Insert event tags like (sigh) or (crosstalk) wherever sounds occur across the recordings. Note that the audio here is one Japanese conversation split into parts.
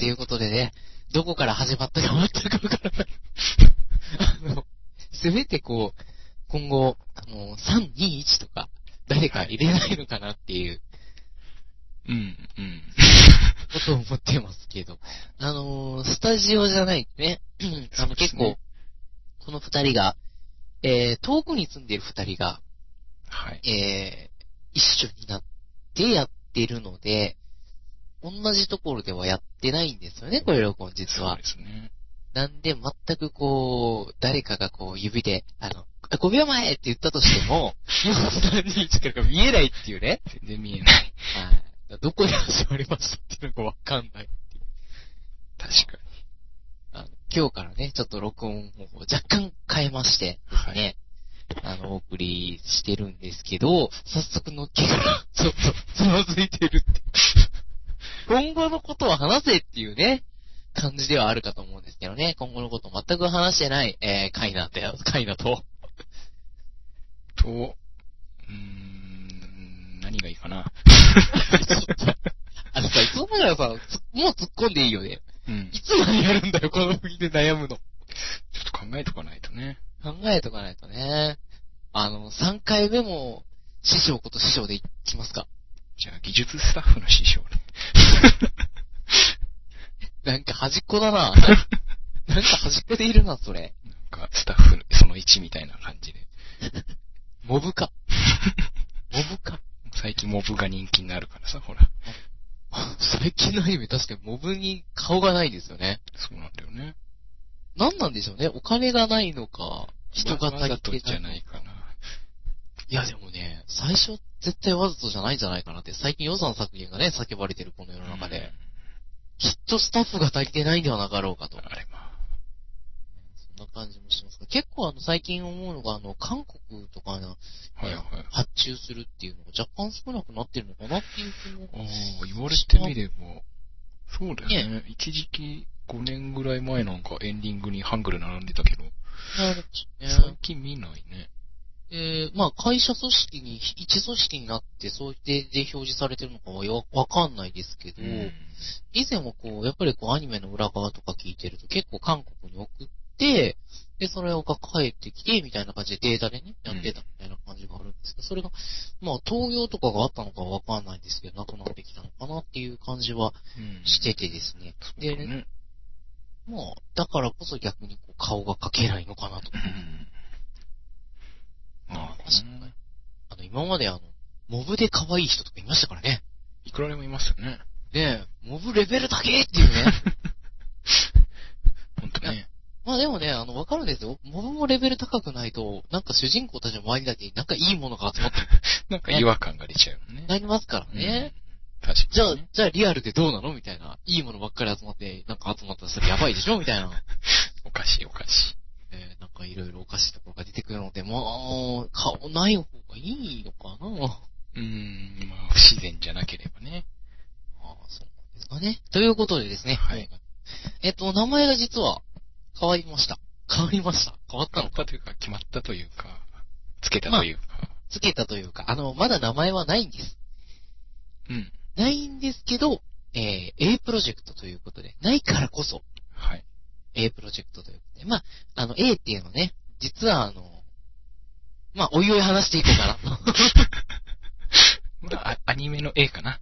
っていうことでね、どこから始まったか全くわからない。あの、せめてこう、今後、あの、3、2、1とか、誰か入れないのかなっていううん、うん。ことを思ってますけど。あのースタジオじゃないね。あの、結構、この二人が、えー、遠くに住んでいる二人が、はい。えー、一緒になってやってるので、同じところではやってないんですよね、これ録音実はそうで。すね。なんで、全くこう、誰かがこう、指で、あの、5秒前って言ったとしても、もう何日からか見えないっていうね。全然見えない。はい。どこで始まりましたっていうのがわかんないっていう。確かあの今日からね、ちょっと録音方法を若干変えましてですね、あの、お送りしてるんですけど、早速のっけから、ちょっとつまずいてるって。今後のことを話せっていうね、感じではあるかと思うんですけどね、今後のことを全く話してない、えー、カイナだよ、カイナと。に。と、うーん、何がいいかな。(laughs) あのさ、いつもながらさ、つもう突っ込んでいいよね。うん。いつまでやるんだよ、この国で悩むの。ちょっと考えとかないとね。考えとかないとね。あの、3回目も、師匠こと師匠でいきますか。じゃあ、技術スタッフの師匠ね。(laughs) なんか端っこだな。(laughs) なんか端っこでいるな、それ。なんか、スタッフその1みたいな感じで。モブか。(laughs) モブか。最近モブが人気になるからさ、ほら。最近のアニメ確かにモブに顔がないですよね。そうなんだよね。何なんでしょうね。お金がないのか、人が足わざとりてないじゃないかな。いやでもね、最初絶対わざとじゃないんじゃないかなって、最近予算削減がね、叫ばれてるこの世の中で。きっとスタッフが足りてないんではなかろうかとうん。。あれまそんな感じもしますが、結構あの最近思うのが、あの、韓国とかの、あ。はいはい。発注するっていうのが若干少なくなってるのかなっていう気も。ああ、言われてみれば、そうだよね。一時期5年ぐらい前なんかエンディングにハングル並んでたけど、なる最近見ないね。えー、まあ会社組織に、一組織になって、そうでで表示されてるのかはよわかんないですけど、うん。以前はこう、やっぱりこうアニメの裏側とか聞いてると結構韓国に送って、で、それが帰ってきて、みたいな感じでデータでね、やってたみたいな感じがあるんですけど、それが、まあ、東洋とかがあったのかはわかんないんですけど、なくなってきたのかなっていう感じはうんしててですね。そうだで、ね。まあ、だからこそ逆にこう顔が描けないのかなと。うん。まあ、確かにあの、今まであの、モブで可愛い人とかいましたからね。いくらでもいますよね。ねえ、モブレベルだけっていうね。ほんとね。まあでもね、あの、わかるんですよ。モブもレベル高くないと、なんか主人公たちの周りだけ、なんかいいものが集まって (laughs) なんか違和感が出ちゃうよね。なりますからね。うん。確かに。じゃあ、じゃあリアルでどうなのみたいな。いいものばっかり集まって、なんか集まったらそれやばいでしょみたいな。(laughs) おかしいおかしい。えーなんかいろいろおかしいところが出てくるので、まあ、顔ない方がいいのかなうーん、まあ、不自然じゃなければね。ああ、そうなんですかね。ということでですね。はい。えっと、名前が実は変わりました。変わりました。変わったのか。というか、決まったというか、つけたというか。つけたというか、あの、まだ名前はないんです。うん。ないんですけど、えー、A プロジェクトということで、ないからこそ、はい。A プロジェクトということで。まあ、あの、A っていうのはね、実はあの、まあ、おいおい話していこうかなと。(laughs) まあ、あアニメの A かな。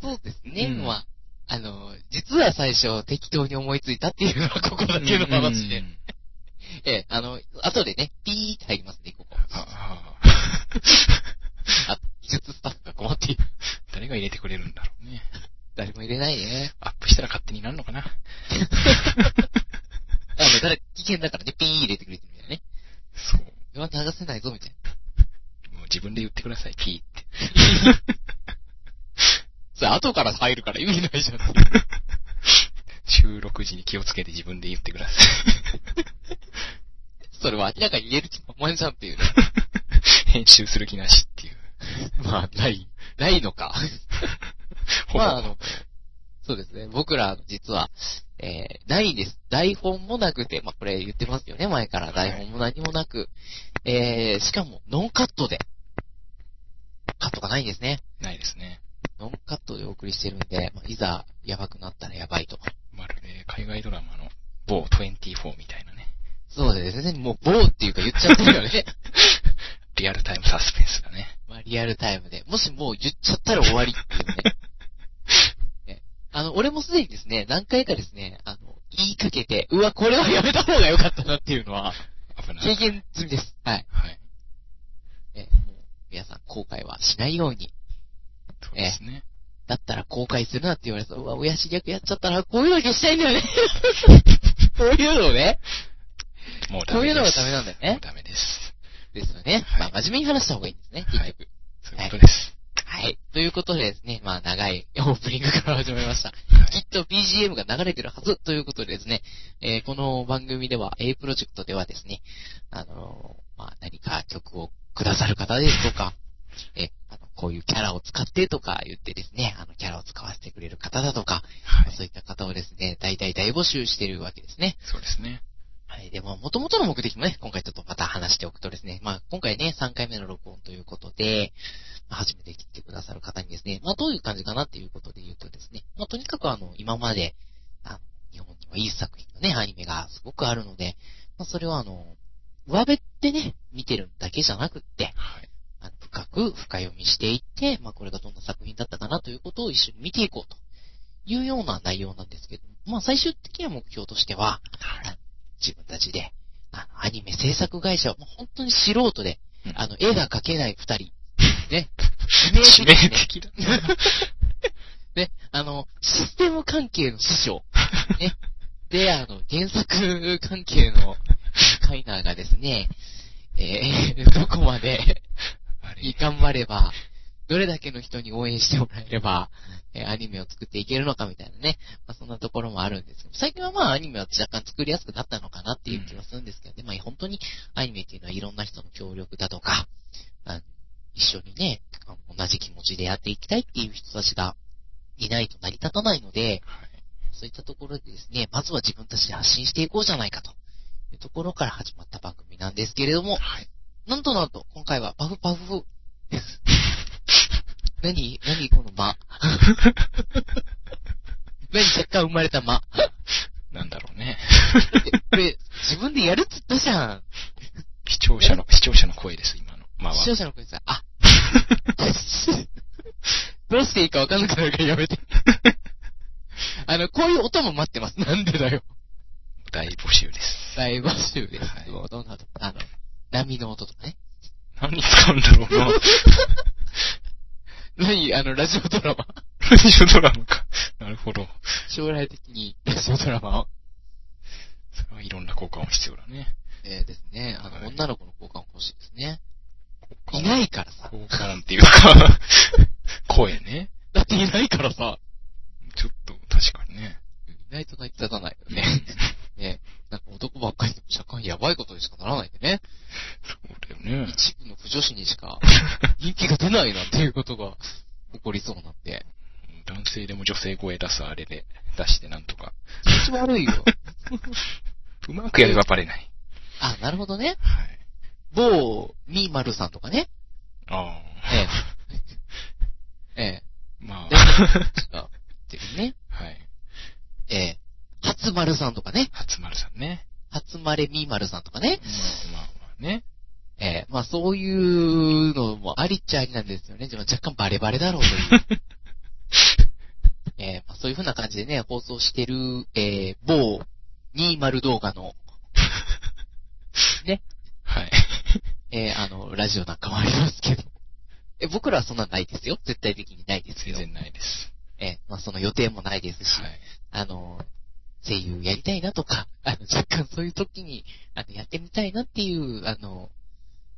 そうですね。うんまあ、あの、実は最初適当に思いついたっていうのは (laughs) ここだけの話で。うん (laughs) ええ、あの、後でね、ピーって入りますね、ここ。あああ、技術スタッフが困っている。誰が入れてくれるんだろうね。誰も入れないね。アップしたら勝手になるのかな。あの、誰、危険だからね、ピー入れてくれてるみたいなね。そう。これは流せないぞ、みたいな。もう自分で言ってください、P って。(laughs) それ後から入るから意味ないじゃん。(laughs) 収録時に気をつけて自分で言ってくださそれは明らかに言える気満々じゃんっていうね。い。編集する気なしっていう。まあ、ない、ないのか。(laughs) まあ、あの、そうですね。僕ら、実は、えー、ないです。台本もなくて、まあ、これ言ってますよね、前から。台本も何もなく。えー、しかも、ノンカットで。カットがないんですね。ないですね。ノンカットでお送りしてるんで、まあ、いざ、やばくなったらやばいと。外ドラマの某24みたいなね。そうですね。もう、棒っていうか言っちゃってるよね。(laughs) リアルタイムサスペンスだね。まあ、リアルタイムで。もしもう言っちゃったら終わりっていうね。ねあの、俺もすでにですね、何回かですね、あの、言いかけて、うわ、これはやめた方が良かったなっていうのは、危ない。経験済みです。はい。はい。え、もう、皆さん、後悔はしないように。そうですね。だったら後悔するなって言われたら、うわ、親父ギャグやっちゃったら、こういうの消したいんだよね。(laughs) こういうのをね。もうダメです。こういうのがダメなんだよねもうダメです。ですよね。はいまあ、真面目に話した方がいいんですね、結はい局。そういうことです。はい。ということでですね、まあ、長いオープニングから始まりました。きっと BGM が流れてるはずということでですね、えーこの番組では、A プロジェクトではですね、あのーまあ、何か曲をくださる方ですとか、(laughs) えーあの、こういうキャラを使ってとか言ってですね、あの、キャラを使わせてくれる方だとか、はい。そういった方をですね、大体大募集してるわけですね。そうですね。はい。でも、元々の目的もね、今回ちょっとまた話しておくとですね、まあ、今回ね、3回目の録音ということで、まあ初めて来てくださる方にですね、まあ、どういう感じかなっていうことで言うとですね、まあ、とにかくあの、今まで、あの、日本にはいい作品のね、アニメがすごくあるので、まあ、それはあの、上辺ってね、見てるだけじゃなくって、はい。あの深く深読みしていって、まあ、これがどんな作品だったかなということを一緒に見ていこうというような内容なんですけど、まあ、最終的な目標としては、はい。自分たちで、あの、アニメ制作会社を、もう本当に素人で、うん。あの、絵が描けない二人、(laughs) ね、致命 (laughs) ね的だな。で、あの、システム関係の師匠、ね、(laughs) で、あの、原作関係のカイナーがですね、えー、どこまで頑張れば、どれだけの人に応援してもらえれば、えーアニメを作っていけるのかみたいなね。まあ、そんなところもあるんですけど、最近はまあアニメは若干作りやすくなったのかなっていう気はするんですけど、でまあ本当にアニメっていうのはいろんな人の協力だとか、あの一緒にね、同じ気持ちでやっていきたいっていう人たちがいないと成り立たないので、はい。そういったところでですね、まずは自分たちで発信していこうじゃないかというところから始まった番組なんですけれども、はい。なんとなんと、今回はパフパフです。何何この間？(laughs) 何若干生まれた間？なんだろうね。(laughs) えこれ、自分でやるっつったじゃん。視聴者の、視聴者の声です、今の。まあ視聴者の声さ、あ。(laughs) どうしていいかわかんなくなるからやめて。あの、こういう音も待ってます。なんでだよ。大募集です。大募集です。はいどんな音？あの、波の音とかね。何に使うんだろうな。何あの、ラジオドラマ。ラジオドラマか。なるほど。将来的にラジオドラマを。それはいろんな効果も必要だね。えー、ですね。あの、はい女の子の交換欲しいですね。いないからさ。効果音っていうか、声ね。だっていないからさ。ちょっと、確かにね。いないと成り立たないよね。ねなんか男ばっかりでも社会やばいことにしかならないんでね。そうだよね。一部の不女子にしか人気が出ないなんていうことが起こりそうなんで。男性でも女性声出すあれで出してなんとか。気持ち悪いよ。うまくやればバレない。あ、なるほどね。はい。某、みーまるさんとかね。あえあ。ええ。(laughs) まであ。あ、っていうね。はい。ええ。初丸さんとかね。初丸さんね。初まれみーまるさんとかね。まあまあまあね。ええまあそういうのもありっちゃありなんですよね。でも若干バレバレだろうという。(laughs) ええまあそういう風な感じでね、放送してる、えー、某20動画の、ね、はい。えーあの、ラジオなんかもありますけど。え、僕らはそんなんないですよ。絶対的にないですけど。全然ないです。ええまあその予定もないですし、はい。あの、声優やりたいなとか、あの、若干そういう時に、あの、やってみたいなっていう、あの、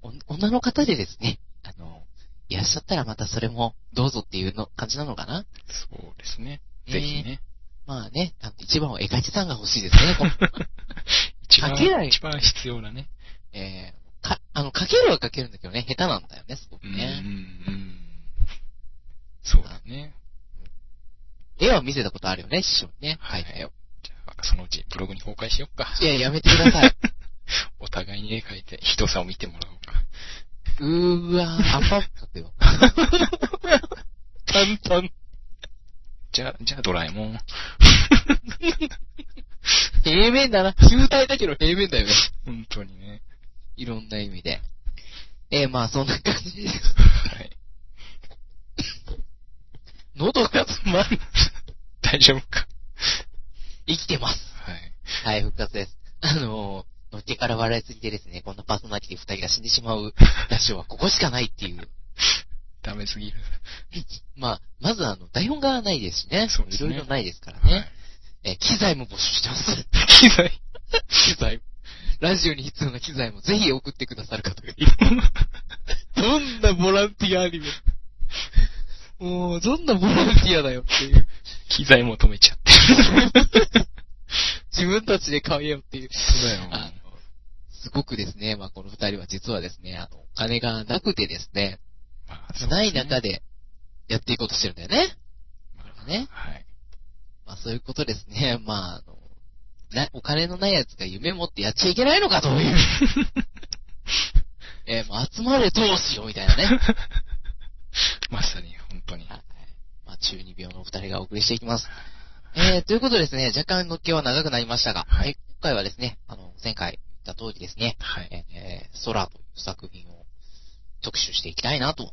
お女の方でですね、あの、いらっしゃったらまたそれもどうぞっていうの感じなのかな？そうですね。ねぜひね。まあね、あの一番は絵描きさんが欲しいですね。この (laughs) 一番、書けない一番必要なね。えーか、あの、描けるは描けるんだけどね、下手なんだよね、すごくうん、うん、ね。うん。そうだね。絵は見せたことあるよね、師匠にね。はい描い。じゃあ、そのうちブログに公開しよっか。いや、やめてください。(laughs) お互いに絵描いて、人さを見てもらおうか。うーわー、アンパン描くよ。簡単。じゃあ、じゃあドラえもん。平面だな。球体だけど平面だよね。本当にね。いろんな意味で。えー、まあそんな感じです。はい。喉が詰まる。(laughs) 大丈夫か？生きてます。はい。はい、復活です。あのー、のっけから笑いすぎてですね、こんなパーソナリティ二人が死んでしまうラジオはここしかないっていう。ダメすぎる。(laughs) まあ、まずあの、台本がないですしね。そうですねいろいろないですからはね。い。えー機材も募集してます。(laughs) 機材。機材。ラジオに必要な機材もぜひ送ってくださる方がいる。どんなボランティアアニメ。もう、どんなボランティアだよっていう。機材求めちゃって。(laughs) 自分たちで買えよっていう。そうだよ。あの、すごくですね、まあこの二人は実はですね、あの、お金がなくてですね、まあない中で。でやっていこうとしてるんだよね。まあね。はい。まあそういうことですね。まあ、あの、な、お金のない奴が夢持ってやっちゃいけないのかという。(laughs) えー、まあ集まれ投資よみたいなね。(laughs) まさに、本当に。はい。まあ中二病のお二人がお送りしていきます。えー、ということでですね、若干のっけは長くなりましたが、はいえー今回はですね、あの、前回言った通りですね、はい。えー、空という作品を特集していきたいなと。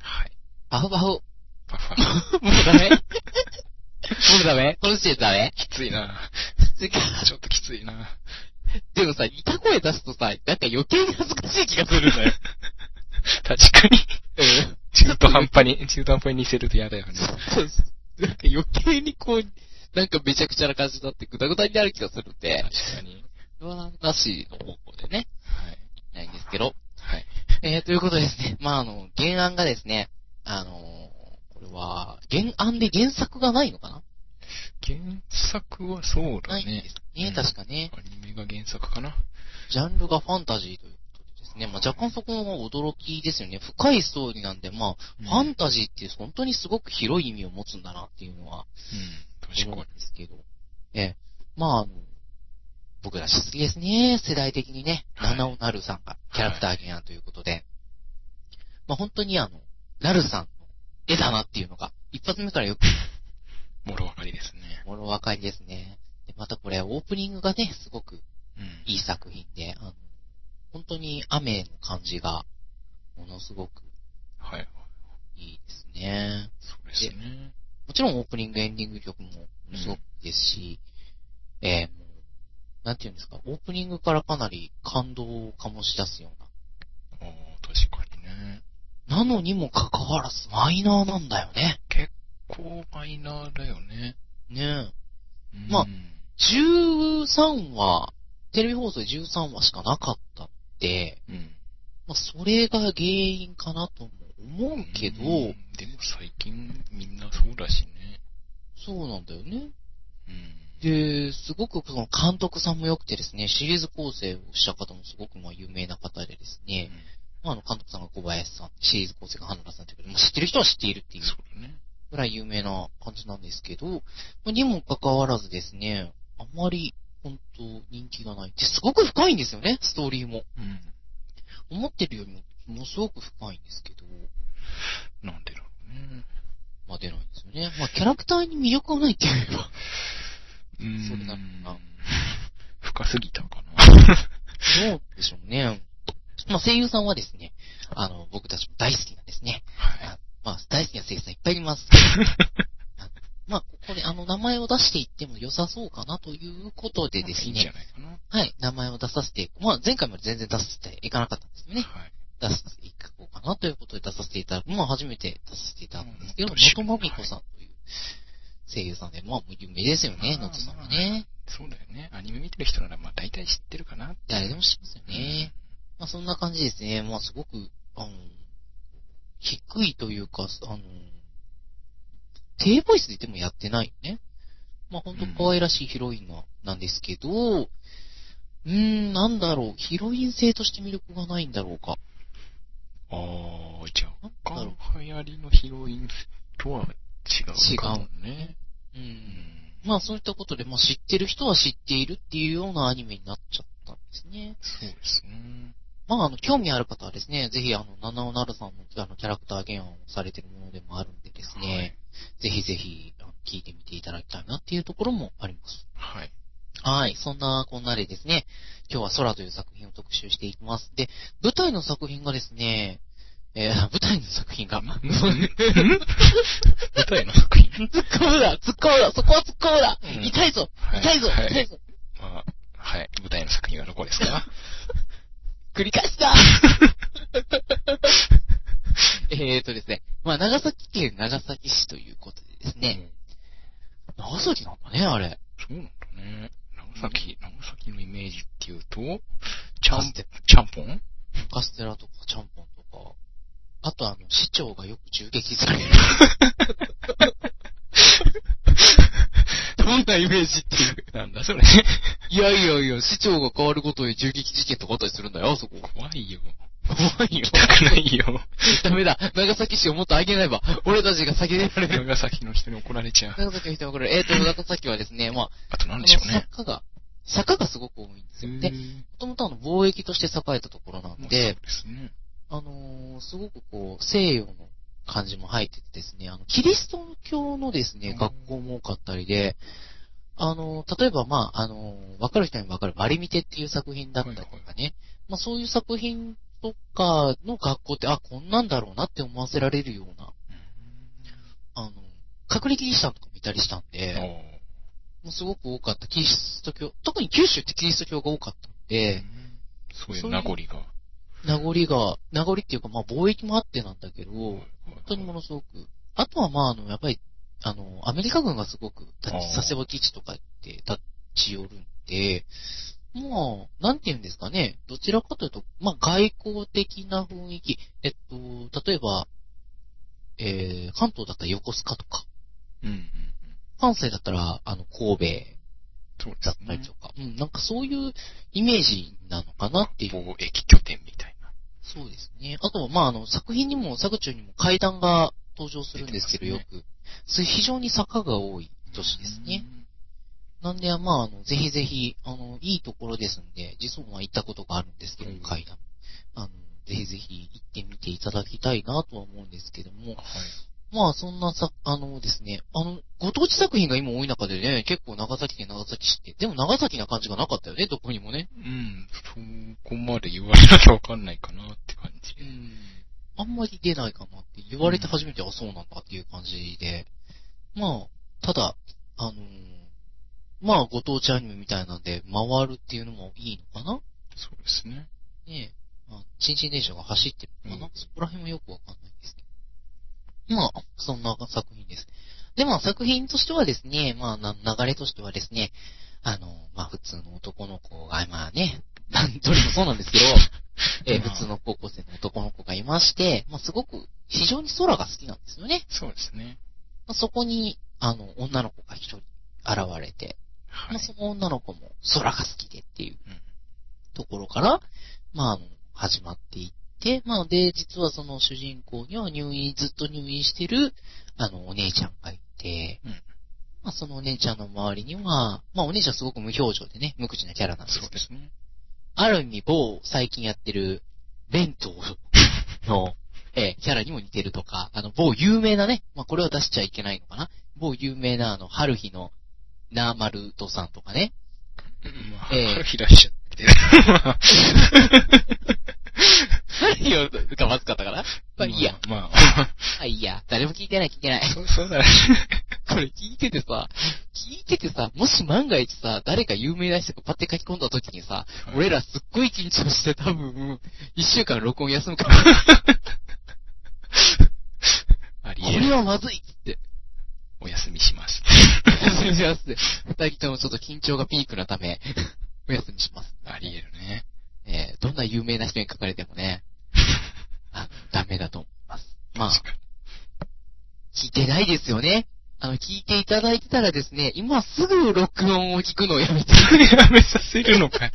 はい。パフパフ。もパフパフ。うダメもうダメこの時点でダメ？きついなつうかちょっときついなでもさ、痛声出すとさ、なんか余計に恥ずかしい気がするんだよ。(laughs) 確かに。うん。中途半端に、(laughs) 中途半端に似せると嫌だよね。そうそう。なんか余計にこう、なんかめちゃくちゃな感じになってグダグダになる気がするんで、確かに。それはなしの方向でね、はい。ないんですけど。はい。えー、ということでですね、まああの、原案がですね、あのこれは、原案で原作がないのかな？原作はそうだねないんです。ね、うん確かね。アニメが原作かな。ジャンルがファンタジーというでですね、まあ若干そこも驚きですよね。深いストーリーなんで、まあ、うんファンタジーって本当にすごく広い意味を持つんだなっていうのはうん。確思うんかに。ですけど。ええ。まああの、僕らしすぎですね。世代的にね、はい七尾なるさんがキャラクター原案ということで。まあ本当にあの、なるさんの絵だなっていうのが、一発目からよく (laughs) もろわかりですね。物分かりですね。でまたこれオープニングがね、すごくうん。いい作品で、あの、本当に雨の感じが、ものすごくはい。いいですね。そうですね。もちろんオープニング、エンディング曲もものすごくですし、えーもう、なんていうんですか、オープニングからかなり感動を醸し出すようおー確かにね。な。なのにもかかわらずマイナーなんだよね。こうマイナーだよね。ねえ。うんまあ13話、テレビ放送で13話しかなかったって、うん。まあ、それが原因かなとも思うけど、うんでも最近みんなそうだしね。そうなんだよね。うん。で、すごくその監督さんも良くてですね、シリーズ構成をした方もすごくまあ有名な方でですね、まあ、あの監督さんが小林さん、シリーズ構成が花田さんということで、まあ、知ってる人は知っているっていうそうだね。ぐらい有名な感じなんですけど、まあにもかかわらずですね、あまり本当人気がない。で、すごく深いんですよね、ストーリーも。うん。思ってるよりも、ものすごく深いんですけど、なんでだろうね。まあ出ないんですよね。まあキャラクターに魅力がないって言えば、うん。そうなのかな深すぎたかな。そうでしょうね。まあ声優さんはですね、あの、僕たちも大好きなんですね。はい。まあ大好きな声優さんいっぱいいます。(laughs) あまあ、ここであの名前を出していっても良さそうかなということでですいいんじゃね、ないかな。はい、名前を出させて、まあ前回まで全然出させていかなかったんですよね。はい。出させていこうかなということで出させていただく。まあ初めて出させていただくんですけど、うん能登まみこさんという声優さんで、まあもう有名ですよね、能登さんはね。そうだよね。アニメ見てる人ならまあ大体知ってるかな。誰でも知ってますよね。まあそんな感じですね。まあすごく、あの、低いというか、あの、低ボイスででもやってないよね。まあほんと可愛らしいヒロインななんですけど、うーん、なんだろう、ヒロイン性として魅力がないんだろうか。ああ、じゃあ、なんだろ他流行りのヒロインとは違うかもね。う。うんん。まあそういったことで、まあ知ってる人は知っているっていうようなアニメになっちゃったんですね。そうですね。まああの、興味ある方はですね、ぜひあの、七尾なるさんのあの、キャラクター原案をされてるものでもあるんでですね、ぜひぜひ、聞いてみていただきたいなっていうところもあります。はい。はい。そんなこんなでですね、今日は空という作品を特集していきます。で、舞台の作品がですね、えー、舞台の作品が、(laughs) 舞台の作品？突っ込むな突っ込むなそこは突っ込むな、うん痛いぞはい痛いぞ、はい痛いぞまあ、はい。舞台の作品はどこですか？繰り返した。(laughs) えーとですね、まあ、長崎県長崎市ということでですね、長崎なんだね、あれ。そうなんだね。長崎、長崎のイメージっていうと、ちゃんちゃんぽんカステラとかちゃんぽんとか、あとあの、市長がよく銃撃される。(laughs) どんなイメージっていう。なんだそれ。(laughs) いやいやいや、市長が変わるごとに銃撃事件とかあったりするんだよ、あそこ。怖いよ。怖いよ行き。たくないよ。ダメだ。長崎市をもっと上げないば。俺たちが先に出られる。長崎の人に怒られちゃう。長崎の人もこれ、えーと、長崎はですね、まあ、あとなんでしょうね。坂が、坂がすごく多いんですよ。で、もともとあの、貿易として栄えたところなんで、そうですね。あのーすごくこう、西洋の感じも入っててですね、あの、キリスト教のですね、うん。学校も多かったりで、あのー例えばまあ、あのーわかる人にわかるマリミテっていう作品だったりとかね、はいまあそういう作品とかの学校って、あ、こんなんだろうなって思わせられるような、あの、隠れキリシタンとかもいたりしたんで、もうすごく多かった。キリスト教、特に九州ってキリスト教が多かったんで、そういう名残が。名残が、名残っていうかまあ貿易もあってなんだけど、本当にものすごく。あとはまあ、あの、やっぱり、あの、アメリカ軍がすごく、佐世保基地とかって立ち寄るんで、まあ、なんて言うんですかね。どちらかというと、まあ、外交的な雰囲気。えっと、例えば、えー、関東だったら横須賀とか、うん。関西だったら、あの、神戸そうですだったりねと。か、うん、なんかそういうイメージなのかなっていう。貿易拠点みたいな。そうですね。あとは、まあ、あの、作品にも、作中にも階段が登場するんですけど、よ出てく。非常に坂が多い都市ですね。なんで、まあ、あの、ぜひぜひ、あの、いいところですんで、実はまあ行ったことがあるんですけどうん、階段。あの、ぜひぜひ行ってみていただきたいなとは思うんですけども、はい。まあ、そんなさ、あのですね、あの、ご当地作品が今多い中でね、結構長崎県長崎市って、でも長崎な感じがなかったよね、どこにもね。うん。そこまで言われなきゃわかんないかなって感じ。うん。あんまり出ないかなって言われて初めて、あ、そうなんだっていう感じで。まあ、ただ、あのーまあ、ご当地アニメみたいなんで、回るっていうのもいいのかなそうですね。ねえ。まあ、新進電車が走ってるのかな、うんそこら辺もよくわかんない。まあ、そんな作品です。で、まあ、作品としてはですね、まあ、な流れとしてはですね、あの、まあ、普通の男の子が、まあね、(laughs) なんどれもそうなんですけど、(laughs) えーまあ普通の高校生の男の子がいまして、まあ、すごく、非常に空が好きなんですよね。そうですね。まあ、そこに、あの、女の子が一人現れて、はいまあ、。その女の子も空が好きでっていううんところから、まあ、あの、始まっていって、まあ、で、実はその主人公には入院、ずっと入院してる、あの、お姉ちゃんがいて、うんまあ、そのお姉ちゃんの周りには、まあ、お姉ちゃんすごく無表情でね、無口なキャラなんですけどそうで、すね。ある意味、某、最近やってる、弁当の、(laughs) えーキャラにも似てるとか、あの、某有名なね、まあ、これは出しちゃいけないのかな某有名な、あの、春日の、ナーマルトさんとかね。まあ、ええ春開いちゃって。(laughs) まあ春日がまずかったからまあ、いいや。。まあ、あ、いいや。誰も聞いてない、聞いてない。そう (laughs) そうだね。これ聞いててさ、聞いててさ、もし万が一さ、誰か有名な人がパッて書き込んだ時にさ、はい俺らすっごい緊張して多分、一週間録音休むから、(laughs) ありこえる。れはまずいっつって。お休みします。お休みしますって。二人ともちょっと緊張がピークなため、お休みします。ありえるね。えーどんな有名な人に書かれてもね、(laughs) ダメだと思います。まあ、聞いてないですよね。あの、聞いていただいてたらですね、今すぐ録音を聞くのをやめて、に。やめさせるのかい。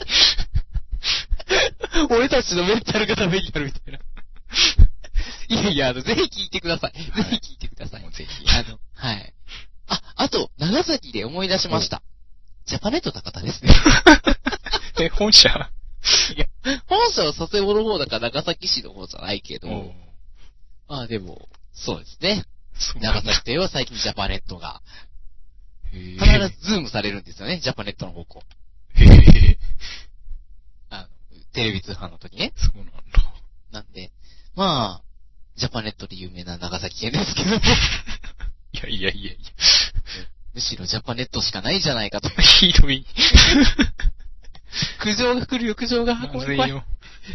(laughs) 俺たちのメンタルがダメになるみたいな。(laughs) いやいや、あの、ぜひ聞いてください。ぜはいひ聞いてくださいぜひ。あの、はい。あ、あと、長崎で思い出しました。ジャパネット高田ですね。え、本社いや、本社は佐世保の方だから長崎市の方じゃないけど、まあでも、そうですね。長崎といえば最近ジャパネットが、必ずズームされるんですよね、ジャパネットの方向。へ。あの、テレビ通販の時ね。そうなんだ。なんで、まあ、ジャパネットで有名な長崎県ですけど。(laughs) いやいやいやいや。むしろジャパネットしかないじゃないかと。(laughs) ひどい。(laughs) 苦情が来るよ、苦情が。まずいよ。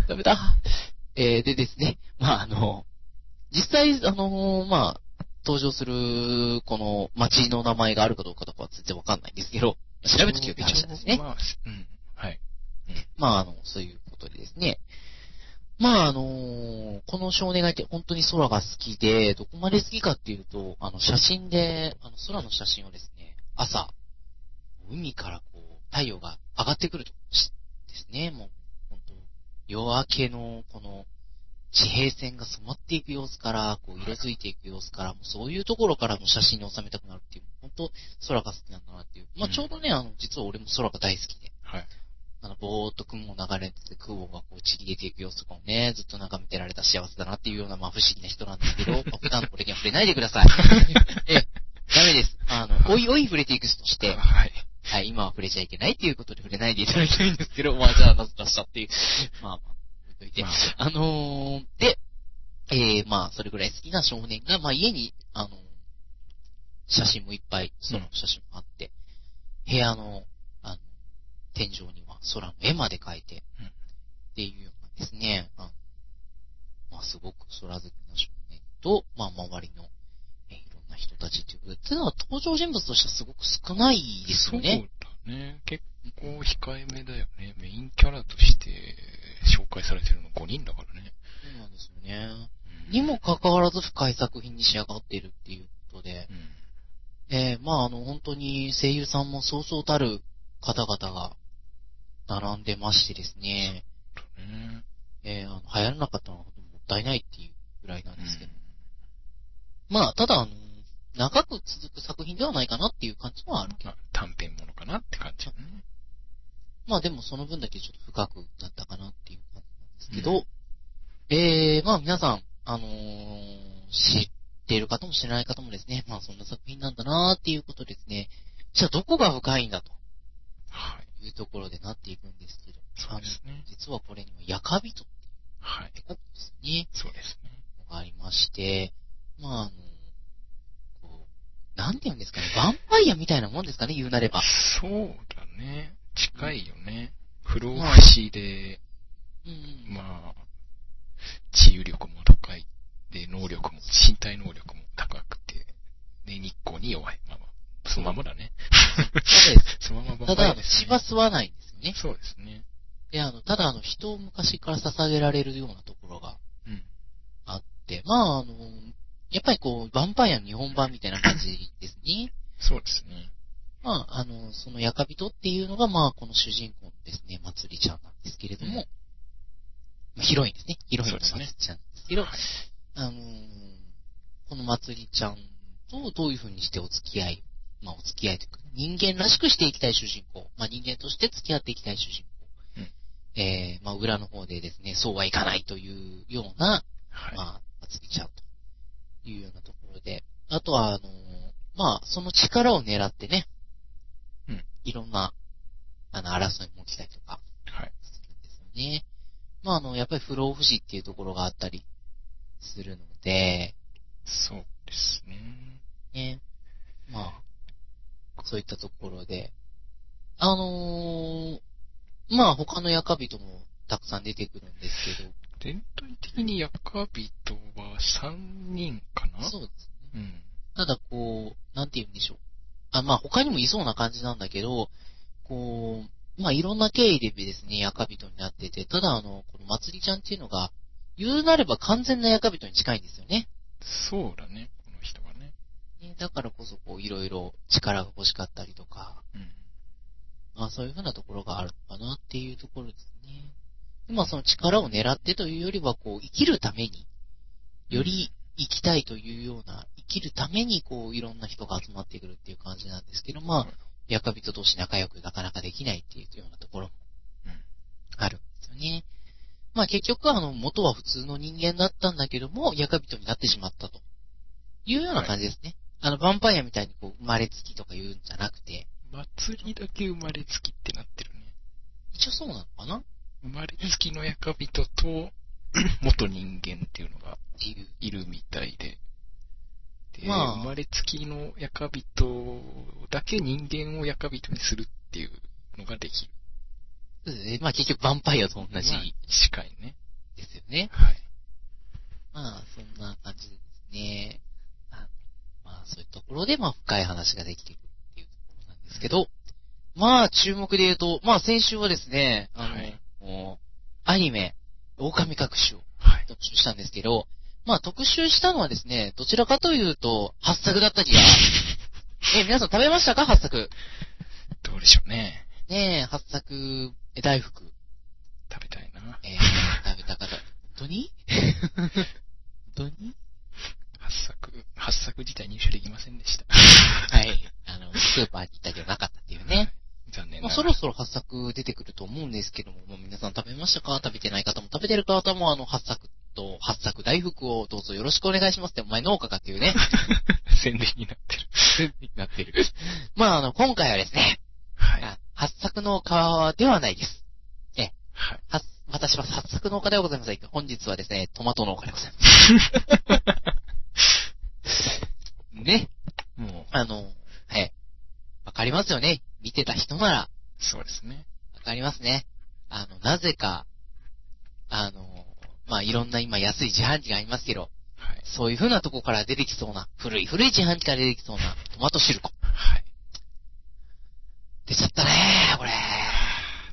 ダメだ。えー、でですね、まああの、実際、あのまあ、登場する、この街の名前があるかどうかとかは全然わかんないんですけど、調べときよって話なんですね。まあ、うん。はい。まあ、あの、そういうことでですね。まあ、あのこの少年がいて本当に空が好きで、どこまで好きかっていうと、あの、写真で、あの、空の写真をですね、朝、海からこう、太陽が上がってくるとしですね、もう、本当夜明けの、この、地平線が染まっていく様子から、こう、色づいていく様子から、もうそういうところからの写真に収めたくなるっていう、本当空が好きなんだなっていう。まあ、ちょうどね、あの、実は俺も空が大好きで。はい。あの、ぼーっと雲を流れてて、雲がこう散り出ていく様子とかをね、ずっと眺めてられた幸せだなっていうような、まあ不思議な人なんですけど、(laughs) まあ普段の俺には触れないでください。(laughs) ええ、ダメです。あの、おいおい触れていく人として、はい。はい、今は触れちゃいけないっていうことで触れないでいただきたいんですけど、まあじゃあなぜ出したって。いう、まあまあ、置いといて。まあ。のー、で、えー、まあ、それぐらい好きな少年が、まあ家に、あの、写真もいっぱい、空の写真もあって、部屋の、あの、天井には空の絵まで描いて、うん。っていうようなですね、あのまあすごく空好きな少年と、まあ周りの、人たちっていうことのは登場人物としてはすごく少ないですよね。そうだね。結構控えめだよね。メインキャラとして紹介されてるの5人だからね。そうなんですよね。うんにもかかわらず深い作品に仕上がっているっていうことで、うん。えー、まああの、本当に声優さんもそうそうたる方々が並んでましてですね、だね。えー、あの流行らなかったのはもったいないっていうぐらいなんですけど、うまあ、ただあの、長く続く作品ではないかなっていう感じはあるけど、まあ、短編ものかなって感じだね。まあでもその分だけちょっと深くなったかなっていう感じなんですけど、えー、まあ皆さん、あのー知っている方も知らない方もですね、まあそんな作品なんだなーっていうことですね、じゃあどこが深いんだと。はい。いうところでなっていくんですけど、そうですね。実はこれにはヤカビトってはい。いうことですね、そうですね。のがありまして、まああの、なんて言うんですかね、ヴァンパイアみたいなもんですかね、言うなれば。そうだね。近いよね。不老不死で、うん。まあ、治癒力も高い。で、能力も、身体能力も高くて、で、日光に弱い。まあまあ、そのままだね。そうです。そのままただ、血は吸わないんですよね。そうですね。で、あの、ただ、あの、人を昔から捧げられるようなところがうん。あって、まあ、あの、やっぱりこう、ヴァンパイアの日本版みたいな感じですね。そうですね。まあ、あの、そのヤカビトっていうのが、まあ、この主人公のですね、まつりちゃんなんですけれども、まあヒロインですね。ヒロインのまつりちゃんですけど、はい。あのーこのまつりちゃんとどういう風にしてお付き合い、まあお付き合いというか、人間らしくしていきたい主人公、まあ人間として付き合っていきたい主人公、うん。えー、まあ裏の方でですね、そうはいかないというような、はい。まあ、まつりちゃんというようなところで、あとは、あのーまあ、その力を狙ってね、うんいろんな、あの、争いも起きたりとかはい。するんですよね。まあ、あの、やっぱり不老不死っていうところがあったりするので、そうですね。ね。まあ、そういったところで、あのーまあ他のヤカビトもたくさん出てくるんですけど、全体的にヤカビトは3人かな？そうですね。うん。ただこう、なんて言うんでしょう。あ、まあ他にもいそうな感じなんだけど、こう、まあいろんな経緯でですね、ヤカビトになってて、ただあの、このまつりちゃんっていうのが、言うなれば完全なヤカビトに近いんですよね。そうだね、この人はね。ねだからこそこう、いろいろ力が欲しかったりとか、うん。まあそういうふうなところがあるのかなっていうところですね。でまあその力を狙ってというよりは、こう、生きるために、より生きたいというような、生きるためにこう、いろんな人が集まってくるっていう感じなんですけど、まあ、ヤカビト同士仲良くなかなかできないっていうようなところもうん。あるんですよね。まあ結局あの、元は普通の人間だったんだけども、ヤカビトになってしまったと。いうような感じですね。あの、ヴァンパイアみたいにこう、生まれつきとか言うんじゃなくて、祭りだけ生まれつきってなってるね。一応そうなのかな？生まれつきのヤカビトと、(clears throat) 元人間っていうのがいるみたいで。で、まあ生まれつきのヤカビトだけ人間をヤカビトにするっていうのができる。そうですね。まあ結局ヴァンパイアと同じまあね。ですよね。はい。まあ、そんな感じでですね。あまあ、そういうところで、まあ、深い話ができていくっていうところなんですけど、まあ、注目で言うと、まあ、先週はですね、あの、はいアニメ、狼隠しをはい。特集したんですけど、まあ、特集したのはですね、どちらかというと、八作だった気が。(laughs) え、皆さん食べましたか？八作。どうでしょうね。ねえ、八作、え大福。食べたいな。えー、食べた方、本当に本当に八作、八作自体入手できませんでした。はい。あの、スーパーに行ったけどなかったっていうね。残念まあ、ながら。そろそろ八作出てくると思うんですけども、もう皆さん食べましたか？食べてない方も食べてる方もあの、八作と八作大福をどうぞよろしくお願いしますって、お前農家かっていうね、(laughs) 宣伝になってる。宣伝になってる。まあ、あの、今回はですね、はい。あ八作の皮ではないです。はい。は私は八作農家ではございません。本日はですね、トマト農家でございます。(laughs) ね。もう、あの、はい。わかりますよね。見てた人なら、そうですね。わかりますね。あの、なぜか、あの、まあ、いろんな今安い自販機がありますけど、はい。そういう風なとこから出てきそうな、古い古い自販機から出てきそうなトマトシルコ。はい。出ちゃったねこれ。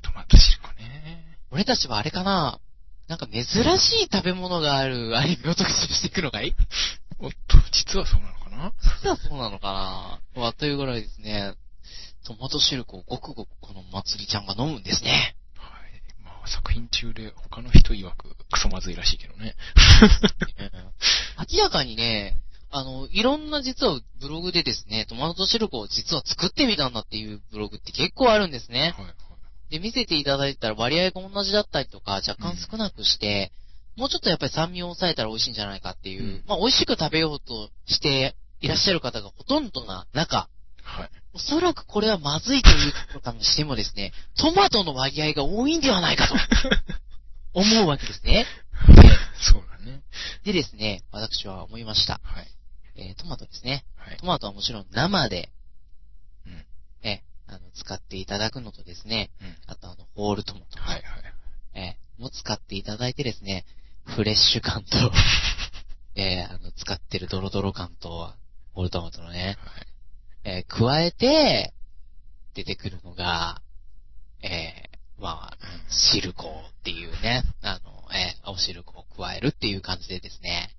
トマトシルコね。俺たちはあれかななんか珍しい食べ物があるアニメを特集していくのがい？い (laughs) おっと、実はそうなのかな？は実はそうなのかな？まあ、というぐらいですね、トマトシルコをごくごくこの祭りちゃんが飲むんですね。い。まあ、作品中で他の人曰くクソまずいらしいけどね。(laughs) 明らかにね、あの、いろんな実はブログでですね、トマトシルコを実は作ってみたんだっていうブログって結構あるんですね。はいはい。で、見せていただいたら割合が同じだったりとか、若干少なくして、もうちょっとやっぱり酸味を抑えたら美味しいんじゃないかっていう、うんまあ美味しく食べようとしていらっしゃる方がほとんどな中、はい。おそらくこれはまずいということかもしてもですね、トマトの割合が多いんではないかと (laughs) 思うわけですね。そうだね。でですね、私は思いました。はい。えートマトですね。はい。トマトはもちろん生で、うん。えーあの、使っていただくのとですね、うん。あとあの、ホールトマト、はいはい。えーも使っていただいてですね、フレッシュ感と、(laughs) えーあの、使ってるドロドロ感と、ホールトマトのね、はい。えー加えて、出てくるのが、えーまあ、シルコっていうね、あの、えー、青シルコを加えるっていう感じでですね、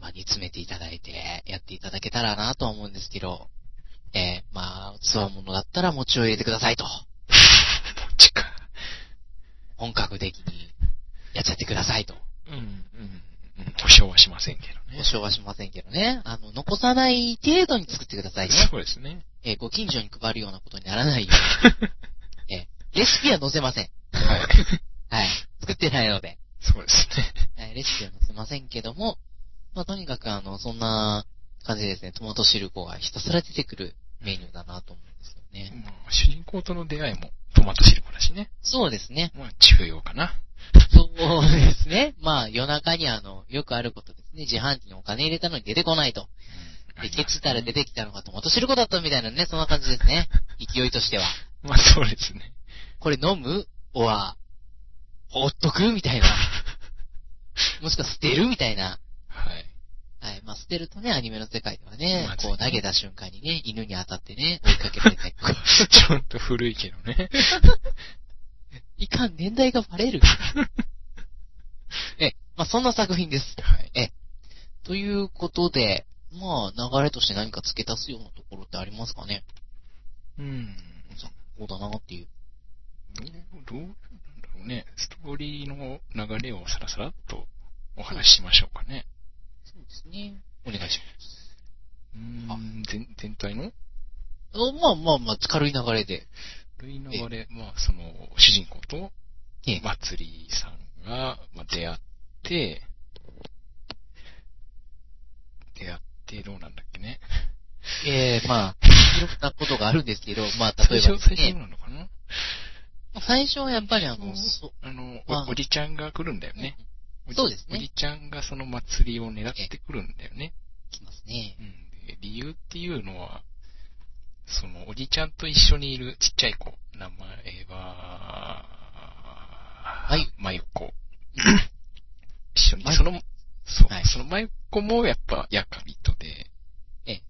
まあ、煮詰めていただいて、やっていただけたらなと思うんですけど、えーまあ、つわものだったら餅を入れてくださいと。もちか。本格的にやっちゃってくださいと。うん、うん。うん保証はしませんけどね。保証はしませんけどね。あの、残さない程度に作ってくださいね。そうですね。えーご近所に配るようなことにならないように。(laughs) えーレシピは載せません。はい。はい。作ってないので。そうですね。はい、レシピは載せませんけども、まあ、とにかくあの、そんな感じでですね、トマトシルコがひたすら出てくるメニューだなと思うんですよね。まあ、主人公との出会いもトマトシルコだしね。そうですね。まあ、重要かな。そうですね。まあ、夜中にあの、よくあることですね。自販機にお金入れたのに出てこないと。うんで、ケチったら出てきたのがトマトシルコだったみたいなね、そんな感じですね。勢いとしては。(laughs) まあ、そうですね。これ飲む？おは、ほっとく？みたいな。(laughs) もしくは捨てる？みたいな。はい。はい。まあ、捨てるとね、アニメの世界ではねこう投げた瞬間にね、犬に当たってね、追いかけられたりとか。(laughs) ちょっと古いけどね。いかん、年代がバレる。(laughs) え、まあ、そんな作品です。はい。ということで、まあ、流れとして何か付け足すようなところってありますかね？うん。そうだなっていう。どう、どうなんだろうね。ストーリーの流れをさらさらっとお話ししましょうかね。そうですね。お願いします。うーん、全、全体の？あまあまあまあ、軽い流れで。類流れ、まあ、その、主人公と、ええまつりさんが、まあ、出会って、出会ってどうなんだっけね。(laughs) ええまあ、いろんなことがあるんですけど、まあ、例えば最初、最初なのかな？最初はやっぱりあの、そそ、あの、まあおおじちゃんが来るんだよね。そうですねおじちゃんがその祭りを狙ってくるんだよね。来ますねう。ん。で理由っていうのは、その、おじちゃんと一緒にいるちっちゃい子、名前は、まゆまゆこ。(coughs) 一緒にその、そう、はいそのまゆこもやっぱ、やかびとで、ええ。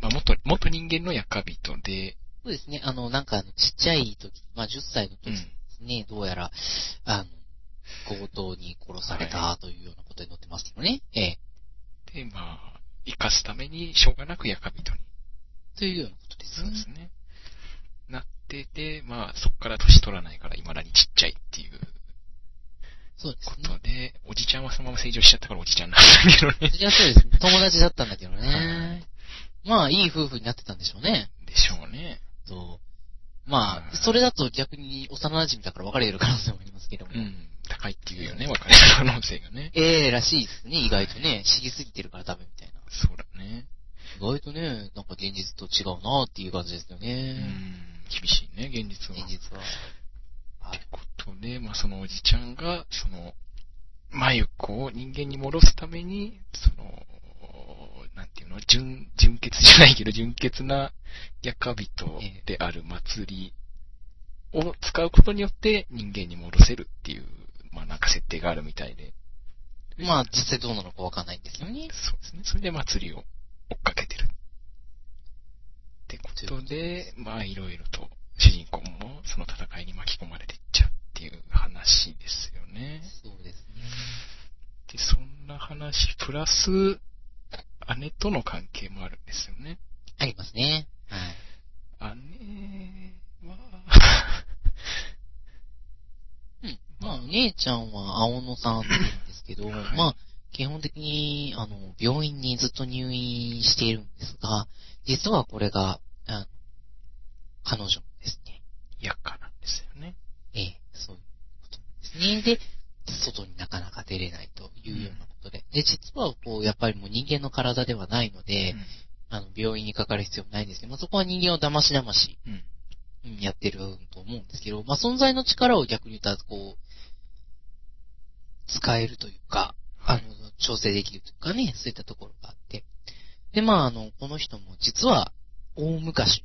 まあ、元、元人間のやかびとで、そうですね。あの、なんかちっちゃい時、まあ10歳の時うん。ですね、どうやら、あの、強盗に殺されたというようなことに載ってますけどね。ええ。で、まあ、生かすために、しょうがなくやかびとにというようなことですそうで。すね。なってて、まあ、そっから年取らないから、未だにちっちゃいっていうこそうですね。とで、おじちゃんはそのまま成長しちゃったからおじちゃんなんだけどね。いや、そうですね。友達だったんだけどはね。まあ、いい夫婦になってたんでしょうね。でしょうね。そう。まあ、はいそれだと逆に幼馴染だから別れる可能性もありますけども。うん。高いっていうよね、別れる可能性がね。ええらしいですね、意外とね。知りすぎてるからダメみたいな。そうだね。意外とね、なんか現実と違うなっていう感じですようね。ん。厳しいね、現実は。現実は。はい。ことで、まあ、そのおじちゃんが、その、まゆこを人間に戻すために、その、なんていうの、純、純潔じゃないけど、純潔なやかびとである祭りを使うことによって人間に戻せるっていう、まあなんか設定があるみたいで。まあ、実際どうなのかわかんないんですよね。そうですね。それで祭りを追っかけ。ってことで、まあいろいろと主人公もその戦いに巻き込まれていっちゃうっていう話ですよね。そうですね。で、そんな話、プラス、姉との関係もあるんですよね。ありますね。はい。姉は、うん。まあ、姉ちゃんは青野さんって言うんですけど、はいまあ、基本的に、あの、病院にずっと入院しているんですが、実はこれが、あの、彼女ですね。厄介なんですよね。ええ、そういうことなんですね。で、外になかなか出れないというようなことで。で、実はこう、やっぱりもう人間の体ではないので、あの、病院にかかる必要もないんですけど、まあ、そこは人間を騙し騙し、うん。うん。うんやってると思うんですけど、まあ、存在の力を逆に言ったら、こう、使えるというか、あの、調整できるとかね、そういったところがあって。で、まあ、あの、この人も実は、大昔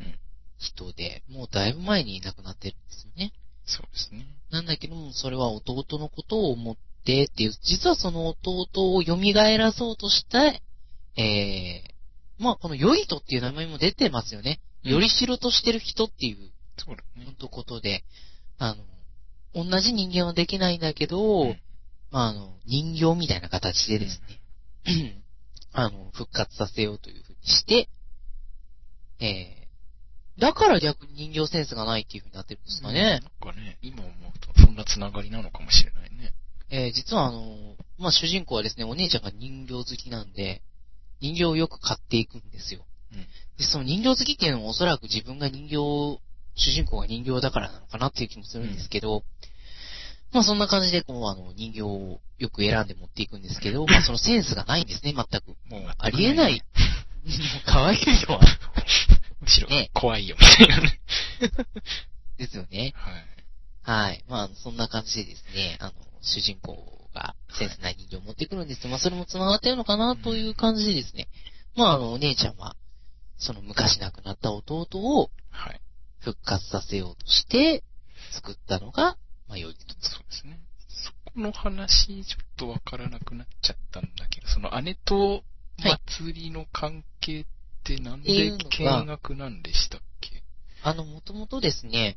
のうん人で、もうだいぶ前に亡くなってるんですよね。そうですね。なんだけども、それは弟のことを思ってっていう、実はその弟を蘇らそうとして、えー、まあこのヨイトっていう名前も出てますよね。うんよりしろとしてる人っていう、そうだねほん。とことで、あの、同じ人間はできないんだけど、うんまああの、人形みたいな形でですね、あの、復活させようというふうにして、えー、だから逆に人形センスがないっていうふうになってるんですかね。なんかね、今思うと、そんなつながりなのかもしれないね。えー実はあの、まあ、主人公はですね、お姉ちゃんが人形好きなんで、人形をよく買っていくんですよ。うんで、その人形好きっていうのもおそらく自分が人形、主人公が人形だからなのかなっていう気もするんですけど、まあそんな感じで、こう、あの、人形をよく選んで持っていくんですけど、まあそのセンスがないんですね、全く。もう、ありえない。(laughs) 可愛いのは。むしろね、怖いよ、みたいなね。ですよね。はい。はい。まあ、そんな感じでですね、あの、主人公がセンスない人形を持ってくるんですけど、まあ、それも繋がってるのかなという感じでですね。まあ、あの、お姉ちゃんは、その昔亡くなった弟をはい。復活させようとして、作ったのが、まあ、良いと。そうですね。そこの話、ちょっとわからなくなっちゃったんだけど、その姉と祭りの関係ってなんで見学なんでしたっけ？あの、もともとですね、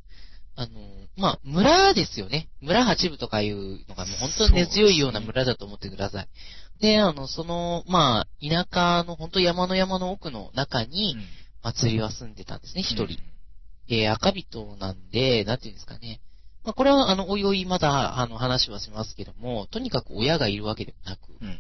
あの、まあ、村ですよね。村八部とかいうのがもう本当に根強いような村だと思ってください。で、あの、その、まあ、田舎の本当山の山の奥の中に、祭りは住んでたんですね、一人。えー赤人なんで、なんていうんですかね。まあ、これは、あの、おいおいまだ、あの、話はしますけども、とにかく親がいるわけでもなく、うん。うん。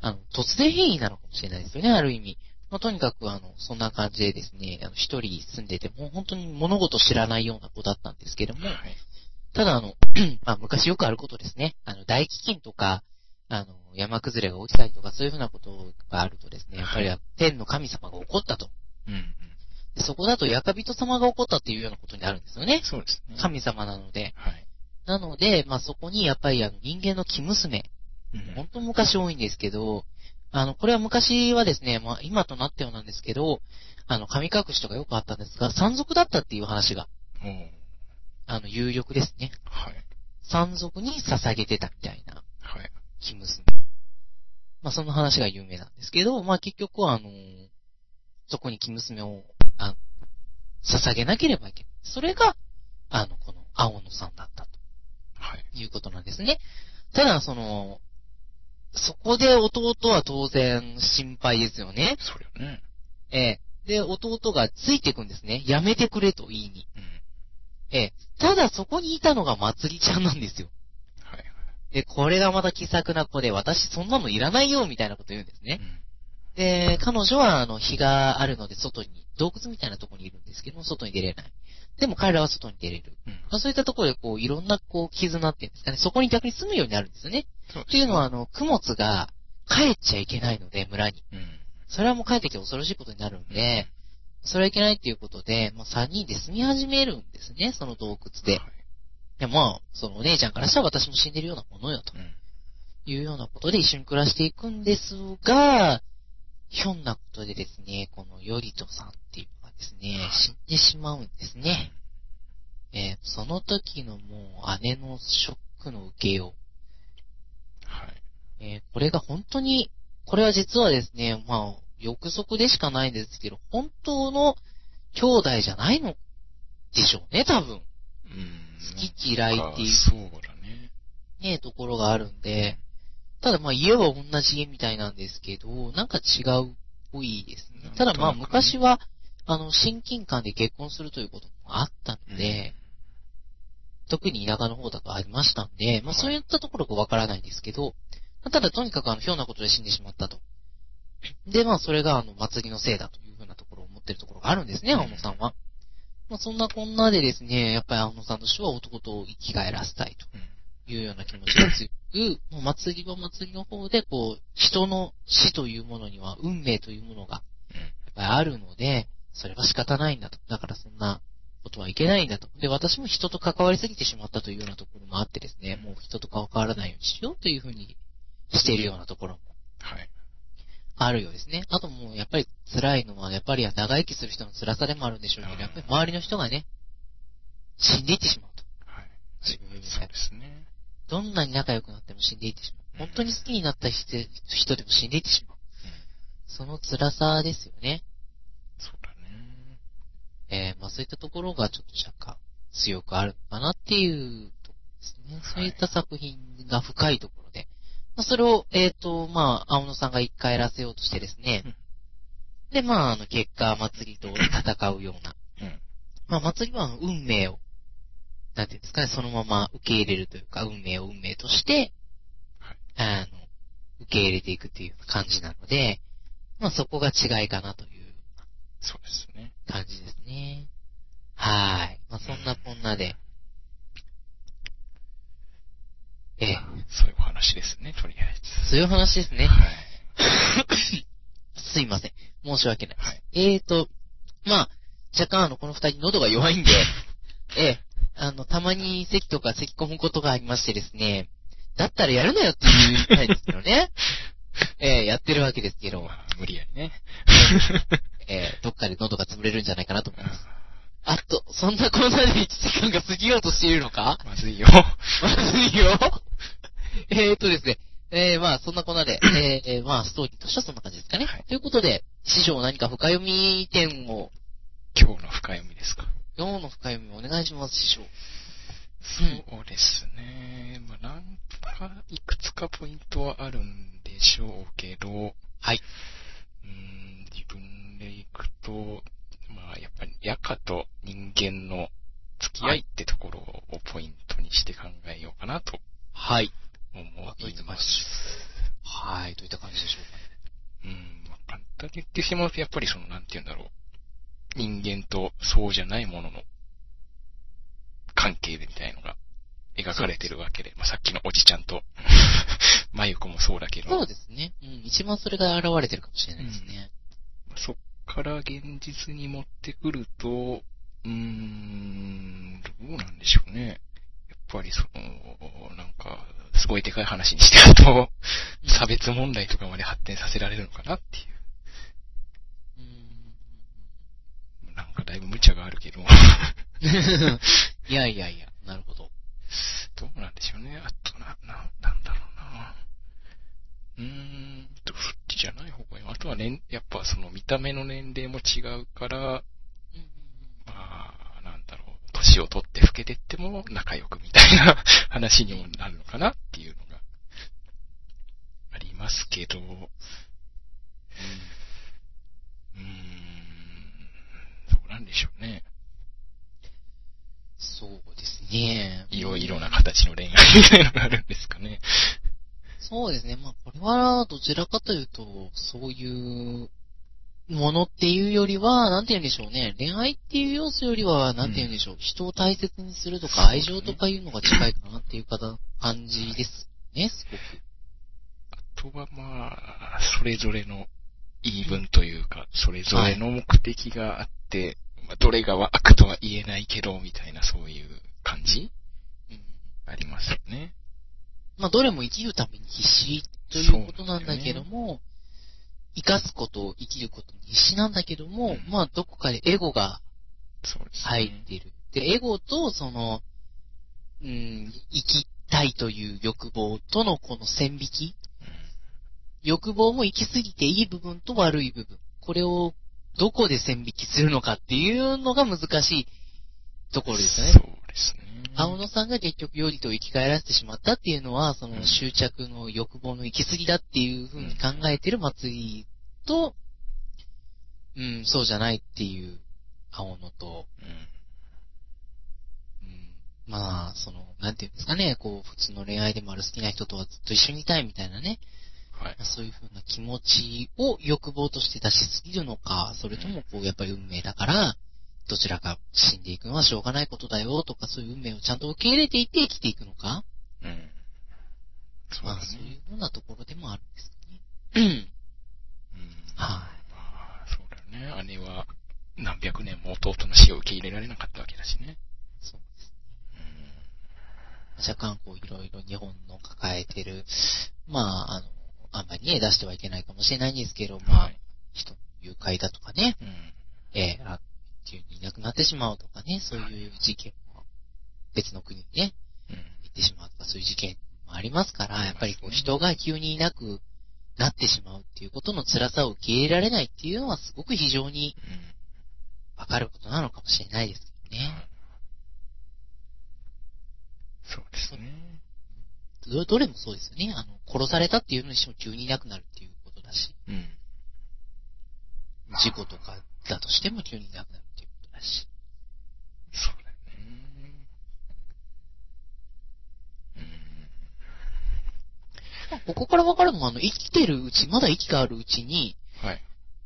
あの、突然変異なのかもしれないですよね、ある意味。まあ、とにかく、あの、そんな感じでですね、あの、一人住んでて、もう本当に物事知らないような子だったんですけども、はい。ただ、あの、(clears throat) まあ、昔よくあることですね。あの、大飢饉とか、あの、山崩れが起きたりとか、そういうふうなことがあるとですね、やっぱり天の神様が怒ったと。うん。でそこだと、ヤカビト様が起こったっていうようなことになるんですよね。そうですね。神様なので。はい。なので、まあ、そこにやっぱりあの人間の生娘、うん本当昔多いんですけど、あの、これは昔はですね、まあ、今となってはなんですけど、あの、神隠しとかよくあったんですが、山賊だったっていう話が、おーあの、有力ですね。はい。山賊に捧げてたみたいな、はい。生娘。まあ、その話が有名なんですけど、まあ、結局はあの、そこに生娘を、あ捧げなければいけない。それが、あの、この青野さんだったと。はい。いうことなんですね。ただ、その、そこで弟は当然心配ですよね。それよね。ええ。で、弟がついていくんですね。やめてくれと言いに。うん。ええ。ただそこにいたのがまつりちゃんなんですよ。はい。で、これがまた気さくな子で、私そんなのいらないよ、みたいなこと言うんですねう。ん。で、彼女は、あの、日があるので、外に、洞窟みたいなところにいるんですけども、外に出れない。でも彼らは外に出れる。うん。まあ、そういったところで、こう、いろんな、こう、絆っていうんですかね、そこに逆に住むようになるんですよね。そうっていうのは、あの、供物が帰っちゃいけないので、村に。うん。それはもう帰ってきて恐ろしいことになるんで、それはいけないっていうことで、まあ、3人で住み始めるんですね、その洞窟で。いはい。や、まあ、そのお姉ちゃんからしたら私も死んでるようなものよ、とうん。いうようなことで一緒に暮らしていくんですが、ひょんなことでですね、この頼人さんっていうのがですね、死んでしまうんですね。えーその時のもう姉のショックの受けよう。はい。えーこれが本当に、これは実はですね、まあ、憶測でしかないんですけど、本当の兄弟じゃないのでしょうね、多分。うん。好き嫌いっていうそうだね。ね、ところがあるんで、ただまあ家は同じ家みたいなんですけど、なんか違うっぽいですね。ただまあ昔は、あの、親近感で結婚するということもあったので、特に田舎の方だとありましたんで、まあはいそういったところがわからないんですけど、まあただとにかくあの、ひょんなことで死んでしまったと。で、まあそれがあの、祭りのせいだというふうなところを思ってるところがあるんですね、うん青野さんは。まあそんなこんなでですね、やっぱり青野さんとしては男と生き返らせたいと。うん。いうような気持ちが強く、もう祭りは祭りの方で、こう、人の死というものには運命というものが、うん。やっぱりあるので、それは仕方ないんだと。だからそんなことはいけないんだと。で、私も人と関わりすぎてしまったというようなところもあってですね、もう人と関わらないようにしようというふうにしているようなところもはい。あるようですね。あともうやっぱり辛いのは、やっぱり長生きする人の辛さでもあるんでしょうけど、うんやっぱり周りの人がね、死んでいってしまうと。はい。そうですね。どんなに仲良くなっても死んでいってしまう。本当に好きになった人人でも死んでいってしまう。うん。その辛さですよね。そうだね。えー、まあそういったところがちょっと若干強くあるのかなっていうとですね。そういった作品が深いところで。まあそれを、えっ、と、まあ、青野さんが一回やらせようとしてですねうん。で、まあ、あの、結果、祭りと戦うような。うん。まあ、祭りは運命を、なんていうんですかね、そのまま受け入れるというか、運命を運命として、はいあの、受け入れていくっていう感じなので、まあそこが違いかなというそうですね。感じですね。はーい。まあそんなこんなで、ええ、そういうお話ですね、とりあえず。そういう話ですね。はい。(laughs) すいません。申し訳ない。はい。えーと、まあ、若干あの、この二人喉が弱いんで、(laughs) ええ、あの、たまに咳とか咳込むことがありましてですね、だったらやるなよって言いたいですけどね。(laughs) ええ、やってるわけですけどま、あ、無理やりね。(laughs) ええ、どっかで喉が潰れるんじゃないかなと思います。ああと、そんなこんなで1時間が過ぎようとしているのか？まずいよ。まずいよ。(laughs) えーとですね、えー、まあ、そんなこんなで、えー、まあ、ストーリーとしてはそんな感じですかね。はいということで、師匠何か深読み点を、今日の深読みですか？今日の深読みをお願いします、師匠。そうですね。まあ、なんか、いくつかポイントはあるんでしょうけど、はい。うーん、自分でいくと、まあ、やっぱり、ヤカと人間の付き合いってところをポイントにして考えようかなとはい。思います。はい、どういった感じでしょうか？ね。うん、まあ、簡単に言ってしまうと、やっぱりその、なんて言うんだろう。人間とそうじゃないものの関係みたいのが描かれてるわけで、まあ、さっきのおじちゃんと、まゆこもそうだけど、そうですね。うん、一番それが現れてるかもしれないですね。そっかから現実に持ってくると、うーん、どうなんでしょうね。やっぱりその、なんか、すごいでかい話にしてると、差別問題とかまで発展させられるのかなっていう。うんなんかだいぶ無茶があるけど、(laughs) いやいやいや、なるほど。どうなんでしょうね。あとな、な、なんだろうな。うーんと、そっちじゃない方がいい。あとはね、やっぱその見た目の年齢も違うから、まあ、なんだろう、年を取って老けてっても仲良くみたいな (laughs) 話にもなるのかなっていうのがありますけど、うーん、どうなんでしょうね。そうですね。いろいろな形の恋愛みたいなのがあるんですかね。そうですね。まあ、これは、どちらかというと、そういうものっていうよりは、なんて言うんでしょうね。恋愛っていう要素よりは、なんて言うんでしょう。人を大切にするとか、愛情とかいうのが近いかなっていうか感じですね、すごく。あとはまあ、それぞれの言い分というか、それぞれの目的があって、まあ、どれが悪とは言えないけど、みたいなそういう感じ？うんありますよね。まあ、どれも生きるために必死ということなんだけども、生かすこと、生きることに必死なんだけども、うんまあ、どこかでエゴが。入ってる。で、エゴと、その、うん、生きたいという欲望とのこの線引き。欲望も行き過ぎていい部分と悪い部分。これをどこで線引きするのかっていうのが難しいところですよね。そうですね。青野さんが結局ヨリと生き返らせてしまったっていうのは、そのうん執着の欲望の行き過ぎだっていう風に考えてる祭りと、うん、そうじゃないっていう青野と、うん。うん、まあ、その、なんていうんですかね、こう、普通の恋愛でもある好きな人とはずっと一緒にいたいみたいなね、はい。そういう風な気持ちを欲望として出しすぎるのか、それともこう、やっぱり運命だから、どちらか死んでいくのはしょうがないことだよとか、そういう運命をちゃんと受け入れていって生きていくのかうん。そうまあ、そういうようなところでもあるんですかね。うん。うん。はいまあ、そうだよね。姉は何百年も弟の死を受け入れられなかったわけだしね。そうですうん。若干こう、いろいろ日本の抱えてる、まあ、あの、あんまりね、出してはいけないかもしれないんですけど、まあ、はい。人の誘拐だとかね、うん。ええあ急にいなくなってしまうとかね、そういう事件も、別の国にね、うん。行ってしまうとか、そういう事件もありますから、やっぱりこう人が急にいなくなってしまうっていうことの辛さを受け入れられないっていうのはすごく非常にうん。わかることなのかもしれないですけどね。そうですね。どどれもそうですよね。あの、殺されたっていうのにしても急にいなくなるっていうことだし、うん。事故とかだとしても急にいなくなるっていうことだし。そうだよね。うん。まあここからわかるのは、あの、生きてるうち、まだ息があるうちに、はい。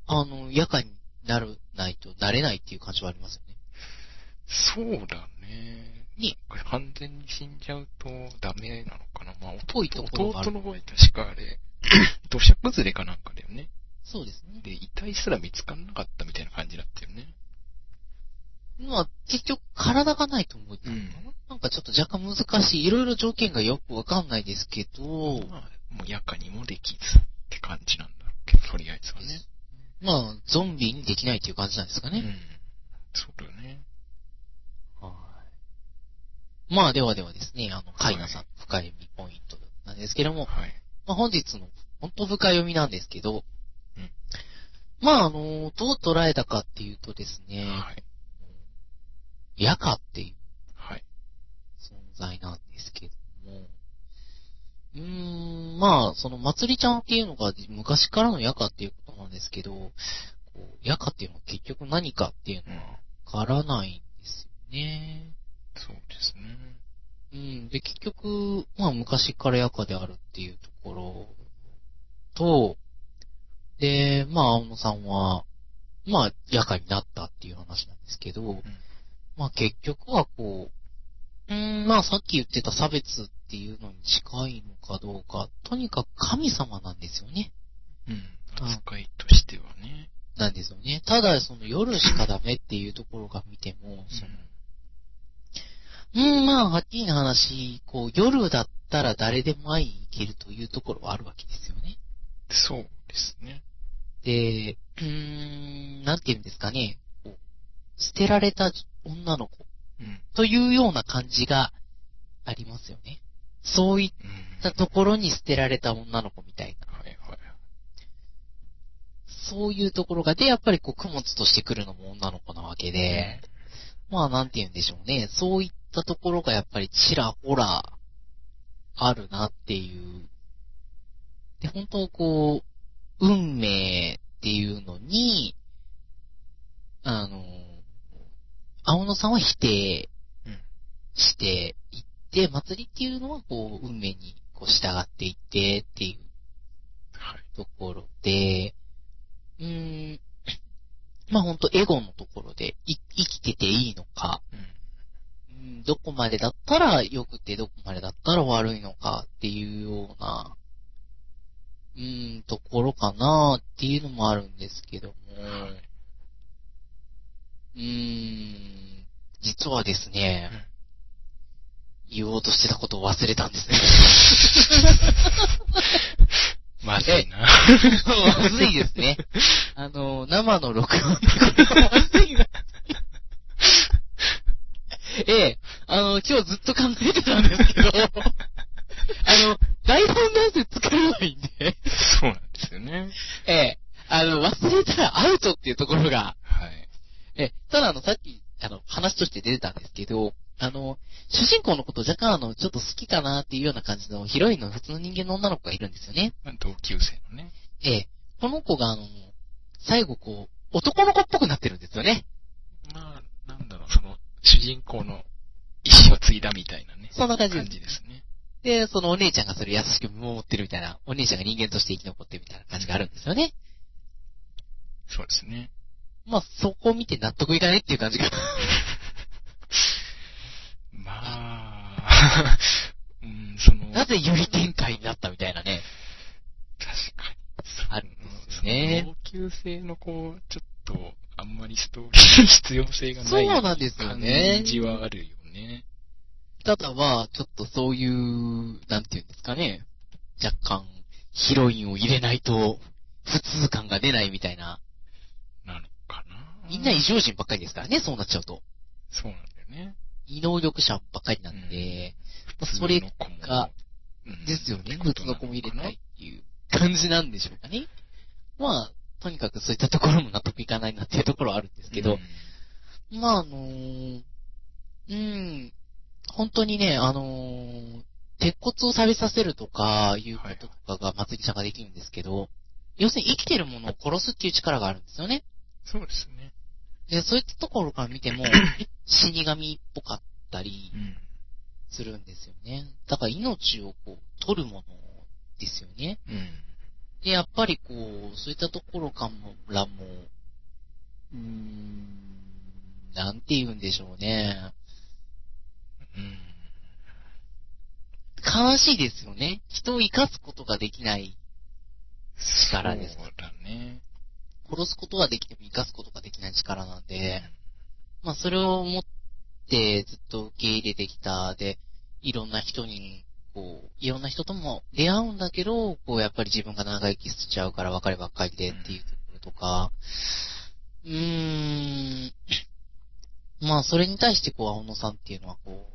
あの、夜間になる、ないと、なれないっていう感じはありますよね。そうだね。にこれ完全に死んじゃうとダメなのかな？まあ、ぽいところがある弟の場合確かあれ、(clears throat) 土砂崩れかなんかだよね。そうですね。で、遺体すら見つからなかったみたいな感じだったよね。まあ、結局、体がないと思うかな。うんなんかちょっと若干難しい。いろいろ条件がよくわかんないですけど、まあ、もう夜間にもできずって感じなんだろうけど、とりあえずはね。まあ、ゾンビにできないっていう感じなんですかね。うん。そうだよね。はい。まあ、ではではですね、あの、カイナさんの深読みポイントなんですけども、はい。まあ、本日の本当深読みなんですけど、うんまあ、あの、どう捉えたかっていうとですね、はい。ヤカっていうはい。存在なんですけども、うーん、まあ、その、まつりちゃんっていうのが昔からのヤカっていうことなんですけど、こうヤカっていうのは結局何かっていうのはわからないんですよね。そうですね。うん。で、結局、まあ昔からヤカであるっていうところと、で、まあ青野さんは、まあヤカになったっていう話なんですけど、まあ結局はこう、うーん、まあさっき言ってた差別っていうのに近いのかどうか、とにかく神様なんですよね。うん。扱いとしてはね。なんですよね。ただ、その夜しかダメっていうところが見ても、その、うん、まあ、はっきりな話、こう、夜だったら誰でも会いに行けるというところはあるわけですよね。そうですね。で、うーん、なんて言うんですかね、こう捨てられた女の子うん。というような感じがありますよね。そういっうん。たところに捨てられた女の子みたいな。はいはい。そういうところが、で、やっぱりこう、供物として来るのも女の子なわけで、まあ、なんて言うんでしょうね。そういったところがやっぱりちらほら、あるなっていう。で、本当こう、運命っていうのに、あの、青野さんは否定していって、祭りっていうのはこう、運命にこう従っていってっていう。ところで、うーん、まあほんとエゴのところで生きてていいのか、うん。うん、どこまでだったら良くてどこまでだったら悪いのかっていうような、うーん、ところかなっていうのもあるんですけども、うーん、実はですね、言おうとしてたことを忘れたんですね。(laughs) まずいな。まずいですね。あの、生の録音でこれはまずいな。ええ、あの、今日ずっと考えてたんですけど、(laughs) あの、台本なんて作れないんで、そうなんですよね。ええ、あの、忘れたらアウトっていうところが、はい。ええ、ただあの、さっき、あの、話として出てたんですけど、あの、主人公のこと若干あの、ちょっと好きかなっていうような感じのヒロインの普通の人間の女の子がいるんですよね。まあ同級生のね。ええ、この子があの、最後こう、男の子っぽくなってるんですよね。まあ、なんだろう、その、主人公の意志を継いだみたいなね。そんな感じです感じですね。で、そのお姉ちゃんがそれ優しく見守ってるみたいな、お姉ちゃんが人間として生き残ってるみたいな感じがあるんですよね。そうですね。まあ、そこを見て納得いかないっていう感じが。まあ、(laughs) うん、その、なぜより展開になったみたいなね。確かに。あるんですよね同級生のこう、ちょっまりストーリーに必要性がないそうなんですよね感じはあるよね。ただまあ、ちょっとそういう、なんていうんですかね。若干、ヒロインを入れないと、普通感が出ないみたいな。なのかな。みんな異常人ばっかりですからね、そうなっちゃうと。そうなんだよね。異能力者ばっかりなんで、まあそれが、うんですよね。普通の子も入れないっていう感じなんでしょうかね。まあ、とにかくそういったところも納得いかないなっていうところはあるんですけど、まああのーうん、本当にね、あのー鉄骨を錆びさせるとか、いうこととかが祭りちゃんができるんですけど、要するに生きてるものを殺すっていう力があるんですよね。そうですね。で、そういったところから見ても、(laughs) 死神っぽかったりうん。するんですよね。だから命をこう、取るものですよね。うん。で、やっぱりこう、そういったところからも、うーん、なんて言うんでしょうね。うん。悲しいですよね。人を生かすことができない。力ですそうだね。殺すことはできても生かすことができない力なんで、まあそれを持ってずっと受け入れてきた。で、いろんな人に、こう、いろんな人とも出会うんだけど、こうやっぱり自分が長生きしちゃうから別ればっかりでっていうところとか、うーん、まあそれに対してこう、青野さんっていうのはこ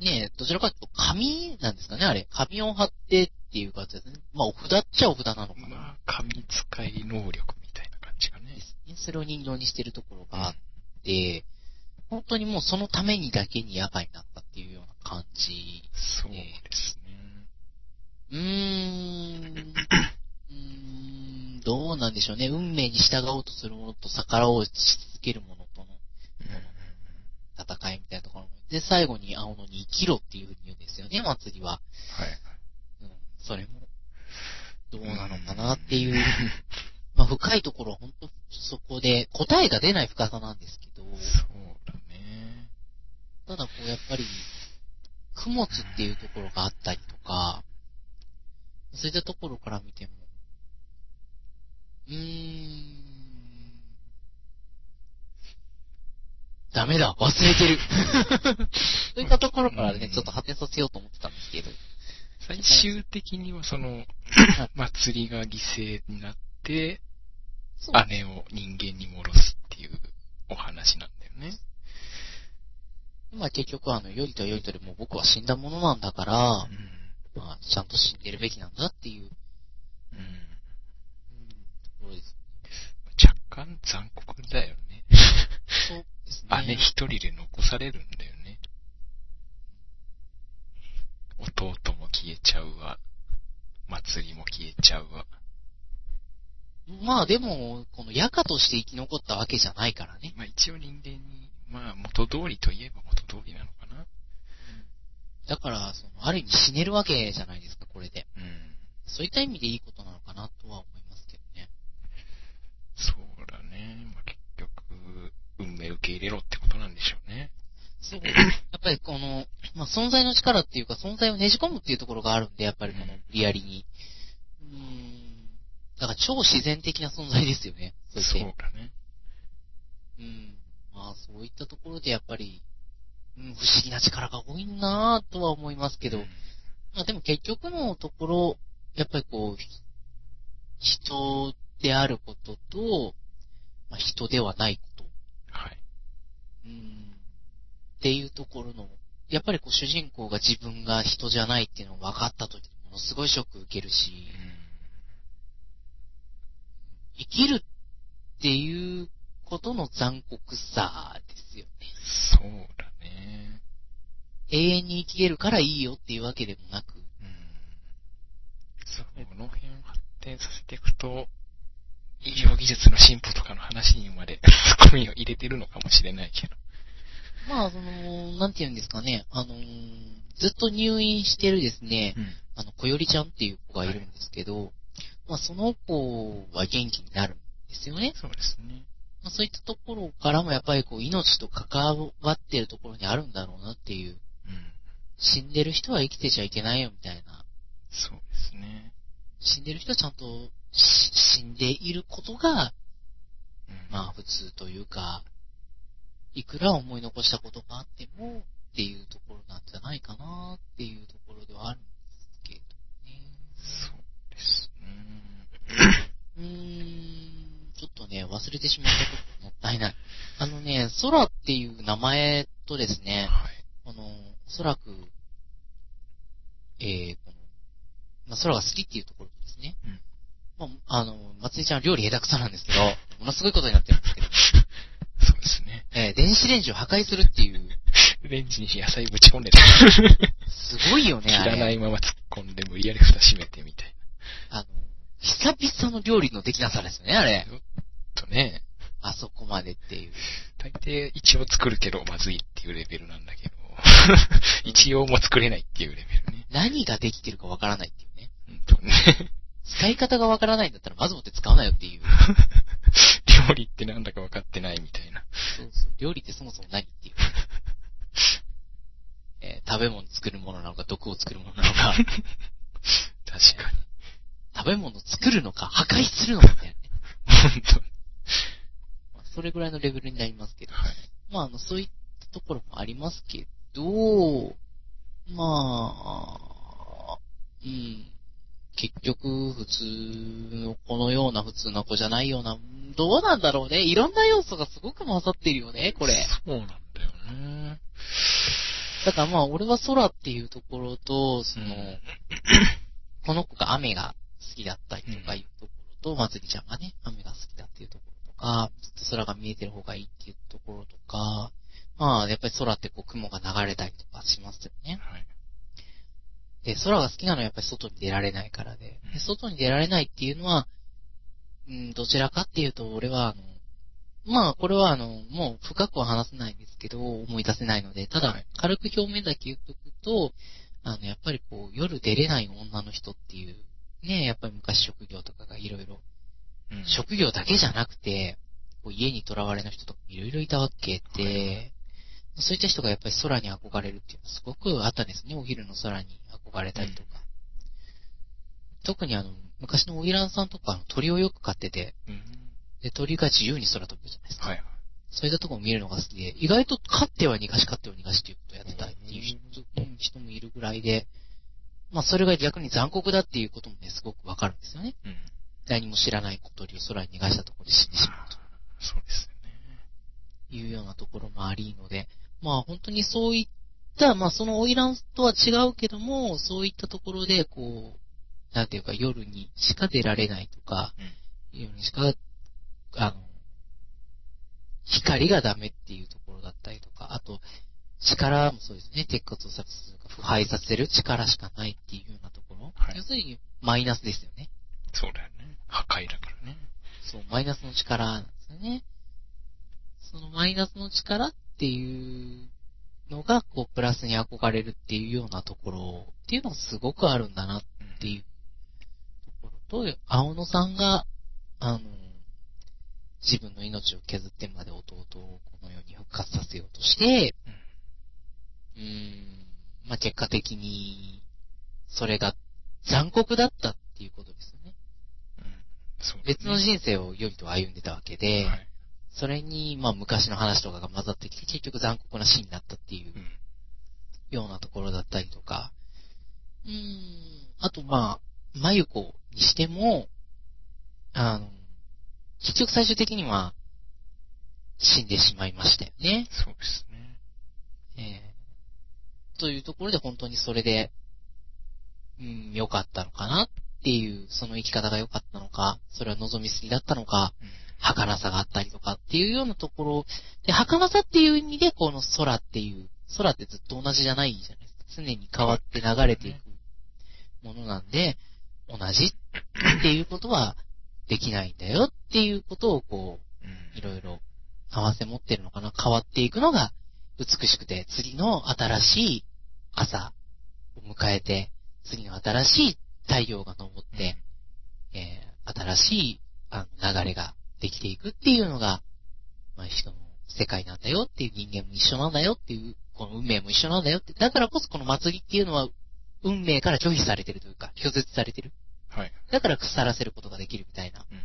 う、ねえ、どちらかというと紙なんですかね、あれ。紙を貼ってっていう感じですね。まあお札っちゃお札なのかな。まあ、神使い能力みたいな感じがねで。すね。それを人形にしてるところがあって、本当にもうそのためにだけに野外になったっていうような感じ。そうですね。うーん。うーん、どうなんでしょうね。運命に従おうとするものと逆らおうし続けるものとの戦いみたいなところも。で、最後に青野に生きろっていうふうに言うんですよね、祭りは。はい。うん、それも、どうなのかなっていう。(laughs) まあ深いところは本当そこで答えが出ない深さなんですけど、そう。ただこうやっぱり、供物っていうところがあったりとか、そういったところから見ても、うーん、ダメだ、忘れてる。(laughs) そういったところからね、ちょっと果てさせようと思ってたんですけど。最終的にはその、祭りが犠牲になって、姉を人間に戻すっていうお話なんだよね。まあ結局あの、よりとよりとでも僕は死んだものなんだから、うん。まあちゃんと死んでるべきなんだっていう、うん。うん、ところです。若干残酷だよね。そうですね。姉一人で残されるんだよね。弟も消えちゃうわ。祭りも消えちゃうわ。まあでも、このヤカとして生き残ったわけじゃないからね。まあ一応人間に、まあ元通りといえば元通りなのかな。だから、その、ある意味死ねるわけじゃないですか、これで。うん。そういった意味でいいことなのかなとは思いますけどね。そうだね。まあ結局、運命受け入れろってことなんでしょうね。そう。やっぱりこの、まあ、存在の力っていうか、存在をねじ込むっていうところがあるんで、やっぱりこの、リアリに。うーん。だから超自然的な存在ですよね。そうそう。だね。うん。まあ、そういったところでやっぱり、うん、不思議な力が多いなぁとは思いますけど、うん。まあでも結局のところ、やっぱりこう、ひ人であることと、まあ、人ではないこと。はい。うん。っていうところの、やっぱりこう主人公が自分が人じゃないっていうのが分かった時にものすごいショック受けるし、生きるっていうことの残酷さですよね。そうだね。永遠に生きれるからいいよっていうわけでもなく、うん。その辺発展させていくと、医療技術の進歩とかの話にまでツッコミを入れてるのかもしれないけど。まあ、その、なんて言うんですかね、あのーずっと入院してるですね、うん。あの、こよりちゃんっていう子がいるんですけど、まあ、その子は元気になるんですよね。そうですね。まあ、そういったところからもやっぱりこう、命と関わってるところにあるんだろうなっていう、うん。死んでる人は生きてちゃいけないよみたいな、そうですね。死んでる人はちゃんとし死んでいることが、うん。まあ普通というか、いくら思い残したことがあっても、っていうところなんじゃないかなっていうところではあるんですけどね。そうですね。うーん、とね、忘れてしまったこともったいない。あのね、空っていう名前とですね、はい。あの、おそらく、えー、この、まあ、空が好きっていうところとですね、うんまあ、あの、松井ちゃん料理下手くそなんですけど、(laughs) ものすごいことになってるんですけど、(laughs) そうですね。えー電子レンジを破壊するっていう、(laughs) レンジに野菜ぶち込んでた。すごいよね、あ切らないれ。まま突っ込んで無理やり蓋閉めてみたいあの、久々の料理のできなさですよね、あれ。ね、あそこまでっていう。大抵一応作るけどまずいっていうレベルなんだけど、(laughs) 一応も作れないっていうレベルね。何ができてるかわからないっていうね。ほんとね。使い方がわからないんだったら、まずもって使うなよっていう。料理ってなんだか分かってないみたいな。そうそう。料理ってそもそも何っていう。(laughs) えー食べ物作るものなのか、毒を作るものなのか、(laughs) 確かに。食べ物作るのか、破壊するのかみたいなね。ほんと。まあそれぐらいのレベルになりますけど。はい。まあ、あの、そういったところもありますけど、まあ、うん。結局、普通の子のような普通な子じゃないような、どうなんだろうね。いろんな要素がすごく混ざってるよね、これ。そうなんだよね。だからまあ、俺は空っていうところと、その、うんこの子が雨が好きだったりとかいうところと、まつりちゃんがね、雨が好きだっていうところとか、空が見えてる方がいいっていうところとか、まあ、やっぱり空ってこう雲が流れたりとかしますよね。はい。で、空が好きなのはやっぱり外に出られないからで、で外に出られないっていうのは、うん、どちらかっていうと、俺はあの、まあ、これはあの、もう深くは話せないんですけど、思い出せないので、ただはい、軽く表面だけ言っとくと、あの、やっぱりこう、夜出れない女の人っていう、ね、やっぱり昔職業とかがいろいろ、うん職業だけじゃなくて、こう家に囚われの人とかいろいろいたわけで、そういった人がやっぱり空に憧れるっていうのはすごくあったんですね、お昼の空に憧れたりとか。特にあの、昔のオイランさんとか鳥をよく飼ってて、うん。で、鳥が自由に空飛ぶじゃないですか。はい。そういったところを見るのが好きで、意外と勝っては逃がし、勝っては逃がしっていうことをやってたっていう人もいるぐらいで、まあそれが逆に残酷だっていうこともね、すごくわかるんですよね。うん。何も知らない小鳥を空に逃がしたところで死んでしまうと。そうですよね。いうようなところもありので、まあ本当にそういった、まあそのオイランとは違うけども、そういったところで、こう、なんていうか夜にしか出られないとか、うん。夜にしか、あの、光がダメっていうところだったりとか、あと、力もそうですね、鉄骨をさするか、腐敗させる力しかないっていうようなところ。はい要するに、マイナスですよね。そうだよね。破壊だからね。そう、マイナスの力なんですよね。そのマイナスの力っていうのが、こう、プラスに憧れるっていうようなところっていうのがすごくあるんだなっていうところと、青野さんが、あの、自分の命を削ってまで弟をこの世に復活させようとして、うーん、まあ、結果的に、それが残酷だったっていうことですね。別の人生を良いと歩んでたわけで、はい。それに、まあ昔の話とかが混ざってきて、結局残酷な死になったっていううん。ようなところだったりとか、うーん、あとまあ、まゆこにしても、あの、結局最終的には、死んでしまいましたよね。そうですね。ええというところで本当にそれで、うん、良かったのかなっていう、その生き方が良かったのか、それは望みすぎだったのか、うん。儚さがあったりとかっていうようなところ、で、儚さっていう意味で、この空っていう、空ってずっと同じじゃないじゃないですか。常に変わって流れていくものなんで、同じっていうことはできないんだよっていうことをこうんう、いろいろ合わせ持ってるのかな。変わっていくのが美しくて、次の新しい朝を迎えて、次の新しい太陽が昇って、えー新しいあの流れができていくっていうのが、まあ、人の世界なんだよっていう人間も一緒なんだよっていう、この運命も一緒なんだよって、だからこそこの祭りっていうのは、運命から拒否されてるというか、拒絶されてる。はい。だから腐らせることができるみたいな。うん。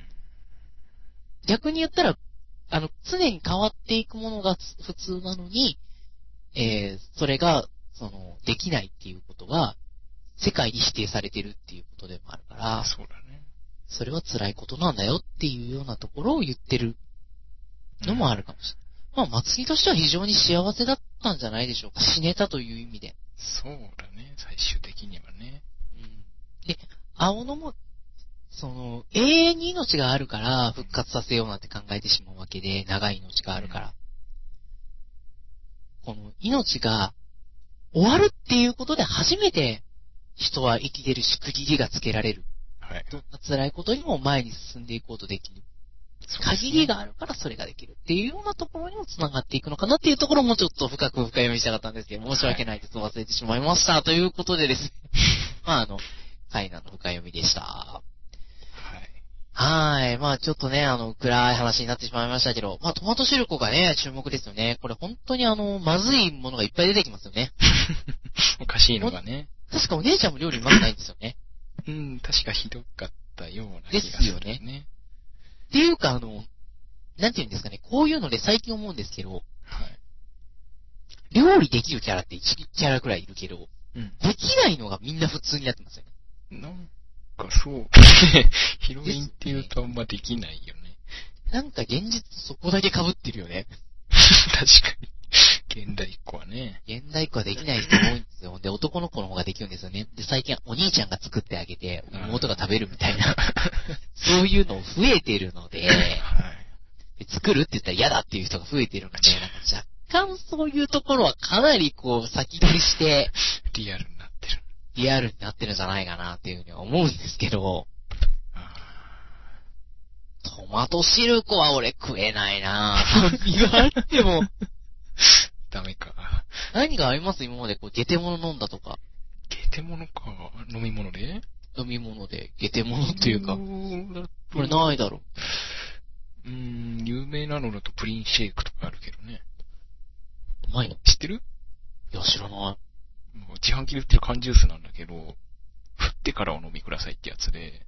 逆に言ったら、あの、常に変わっていくものが普通なのに、えー、それが、その、できないっていうことは、世界に否定されてるっていうことでもあるから、そうだね。それは辛いことなんだよっていうようなところを言ってるのもあるかもしれない。まあ、祭りとしては非常に幸せだったんじゃないでしょうか。死ねたという意味で。そうだね。最終的にはね。うん、で、青野も、その、永遠に命があるから復活させようなんて考えてしまうわけで、長い命があるから。この命が終わるっていうことで初めて人は生きてるし区切りがつけられる。はい。どんな辛いことにも前に進んでいこうとできる。ね限りがあるからそれができるっていうようなところにも繋がっていくのかなっていうところもちょっと深く深読みしたかったんですけど、申し訳ないです。忘れてしまいました。(laughs) ということでですね。まあ、あの、カイナの深読みでした。はい。はーい。まあちょっとね、あの、暗い話になってしまいましたけど、まあトマトシルコがね、注目ですよね。これ本当にあの、まずいものがいっぱい出てきますよね。(laughs) おかしいのがね。確かお姉ちゃんも料理うまくないんですよね。うん、確かひどかったような気がですする、よねっていうかあの、なんて言うんですかね、こういうので最近思うんですけど、はい。料理できるキャラって1キャラくらいいるけど、うん。できないのがみんな普通になってますよね。なんかそう。ヒロインっていうとあんまできないよね。なんか現実とそこだけ被ってるよね。(laughs) 確かに。現代っ子はね。現代っ子はできない人多いんですよ。(laughs) で、男の子の方ができるんですよね。で、最近お兄ちゃんが作ってあげて、妹が食べるみたいな、(laughs) そういうの増えてるので、はい。で作るって言ったら嫌だっていう人が増えてるので、なんか若干そういうところはかなりこう先取りして、(laughs) リアルになってる。リアルになってるんじゃないかなっていうふうには思うんですけど、あトマトシルコは俺食えないなぁ。何があっても。ーダメか。何があります？今までこう、ゲテモノ飲んだとか、ゲテモノか。飲み物で？飲み物でゲテモノっていうか、ここれないだろうーん、有名なのだとプリンシェイクとかあるけどね。う。うまいの？い知ってる？や、知らない。自販機で売ってる缶ジュースなんだけど、振ってからお飲みくださいってやつで。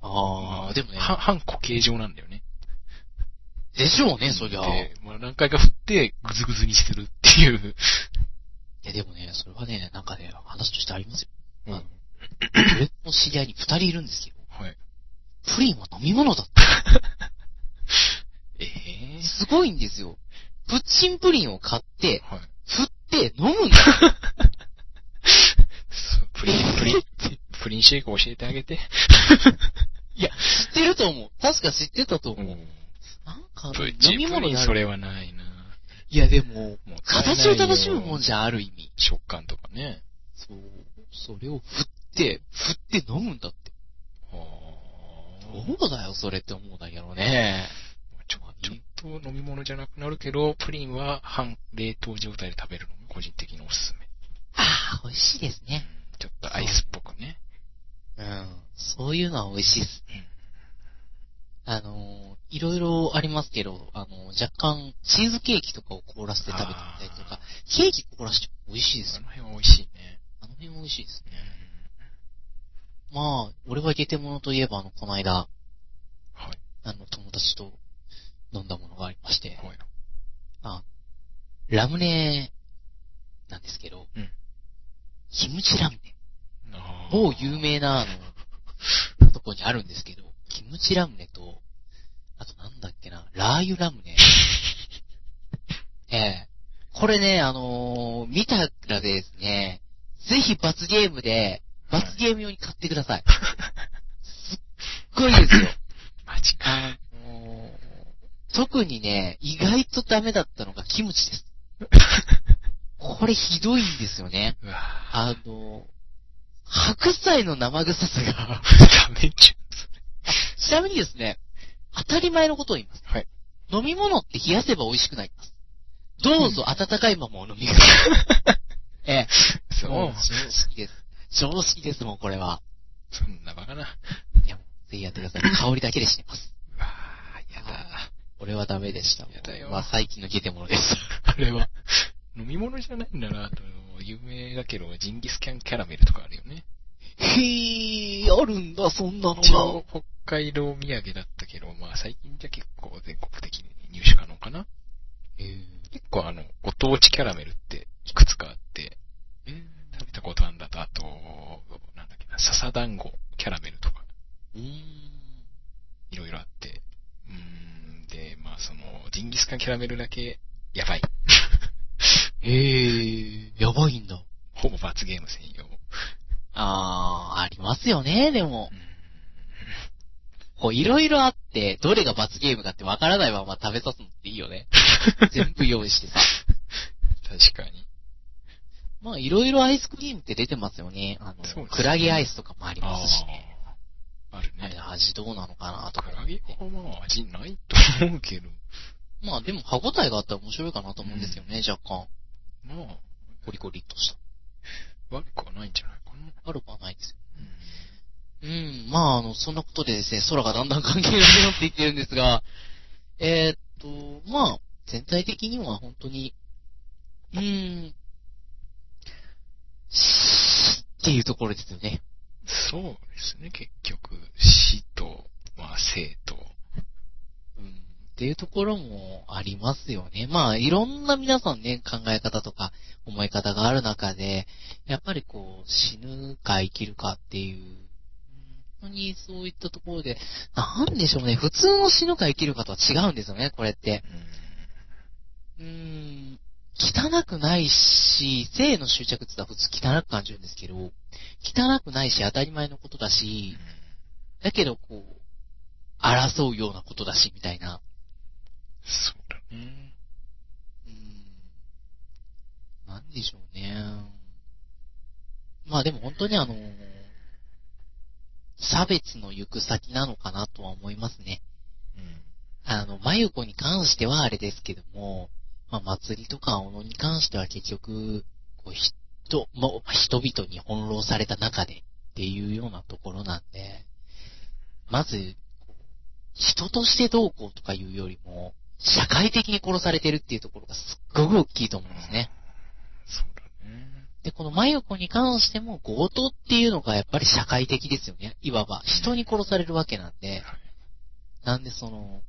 あー、でもね、は半固形状なんだよね。でしょうね、そりゃ。まあ何回か振って、ぐずぐずにするっていう。や、でもね、それはね、なんかね、話としてありますよ。うんあ俺の知り合いに二人いるんですけど、はい。プリンは飲み物だって。(laughs) ええすごいんですよ。プッチンプリンを買って、はい。振って飲むんだプリン、プリン、プリンシェイク教えてあげて。いや、知ってると思う。確か知ってたと思う。うんプチ飲みプ物である。リンそれはないな。いや、でも、もう形を楽しむもんじゃん、ある意味。食感とかね。そう。それを振って、振って飲むんだって。はどうだよ、それって思うんだけどね。ちょちょっと飲み物じゃなくなるけど、プリンは半冷凍状態で食べるのが個人的におすすめ。ああ、美味しいですね。ちょっとアイスっぽくね。うん。そういうのは美味しいっす。うんあのー、いろいろありますけど、あのー、若干、チーズケーキとかを凍らせて食べてみたりとか、ケーキ凍らしても美味しいですよ。あの辺は美味しいね。あの辺美味しいですね。うんまあ、俺はゲテモノといえば、あの、この間、はい。あの、友達と飲んだものがありまして、はい。あ、ラムネなんですけど、うんキムチラムネ。某有名な、あの、とこにあるんですけど、キムチラムネと、あとなんだっけな、ラー油ラムネ。(laughs) ええこれね、あのー見たらですね、ぜひ罰ゲームで、罰ゲーム用に買ってください。すっごいですよ。(laughs) マジか。あのー特にね、意外とダメだったのがキムチです。(laughs) これひどいんですよね。うわあの、白菜の生臭さが、ぁ。ダメじちなみにですね、当たり前のことを言います。はい。飲み物って冷やせば美味しくなります。どうぞ温かいままお飲みください。(laughs) ええ。そう常識です。常識ですもん、これは。そんなバカな。いや、ぜひやってください。香りだけで死ねます。うわぁ、やだ。俺はダメでした。やだよまあ、最近のゲテモノです。(laughs) あれは。飲み物じゃないんだなと、有名だけど、ジンギスキャンキャラメルとかあるよね。へー、あるんだ、そんなの一応、北海道土産だったけど、まあ最近じゃ結構全国的に入手可能かな。へー結構あの、ご当地キャラメルっていくつかあって、食べたことあるんだと、あと、なんだっけな、笹団子キャラメルとか。いろいろあって、うーん、で、まあその、ジンギスカンキャラメルだけ、やばい。(laughs) へー、やばいんだ。ほぼ罰ゲーム専用。あー、ありますよね、でもう。んこう、いろいろあって、どれが罰ゲームかってわからないまま食べさすのっていいよね。(laughs) 全部用意してさ。確かに。まあ、いろいろアイスクリームって出てますよね。あの、ねクラゲアイスとかもありますしね。あるね。味どうなのかなとかク。ラゲはまあ味ないと思うけど、まあ、でも歯応えがあったら面白いかなと思うんですよね、若干。まあ、コリコリっとした。悪くはないんじゃないかな。悪くはないです。うんうん、まあ、あの、そんなことでですね、空がだんだん関係なくなっていってるんですが、えーっと、まあ、全体的には本当に、うーん、しっていうところですよね。そうですね、結局、死と、まあ、生と、っていうところもありますよね。まあ、いろんな皆さんね、考え方とか思い方がある中で、やっぱりこう、死ぬか生きるかっていう、本当にそういったところで、なんでしょうね、普通の死ぬか生きるかとは違うんですよね、これって。うーん、汚くないし、性の執着って言ったら普通汚く感じるんですけど、汚くないし当たり前のことだし、だけどこう、争うようなことだし、みたいな。そうだね。うーん、なんでしょうね。まあでも本当にあの、差別の行く先なのかなとは思いますね。うんあの、まゆこに関してはあれですけども、まあ、祭りとかおのに関しては結局、こう、人、もう、人々に翻弄された中でっていうようなところなんで、まず、人としてどうこうとかいうよりも、社会的に殺されてるっていうところがすっごく大きいと思うんですね。そうだね。で、このまゆこに関しても強盗っていうのがやっぱり社会的ですよね。いわば、人に殺されるわけなんで、なんでその、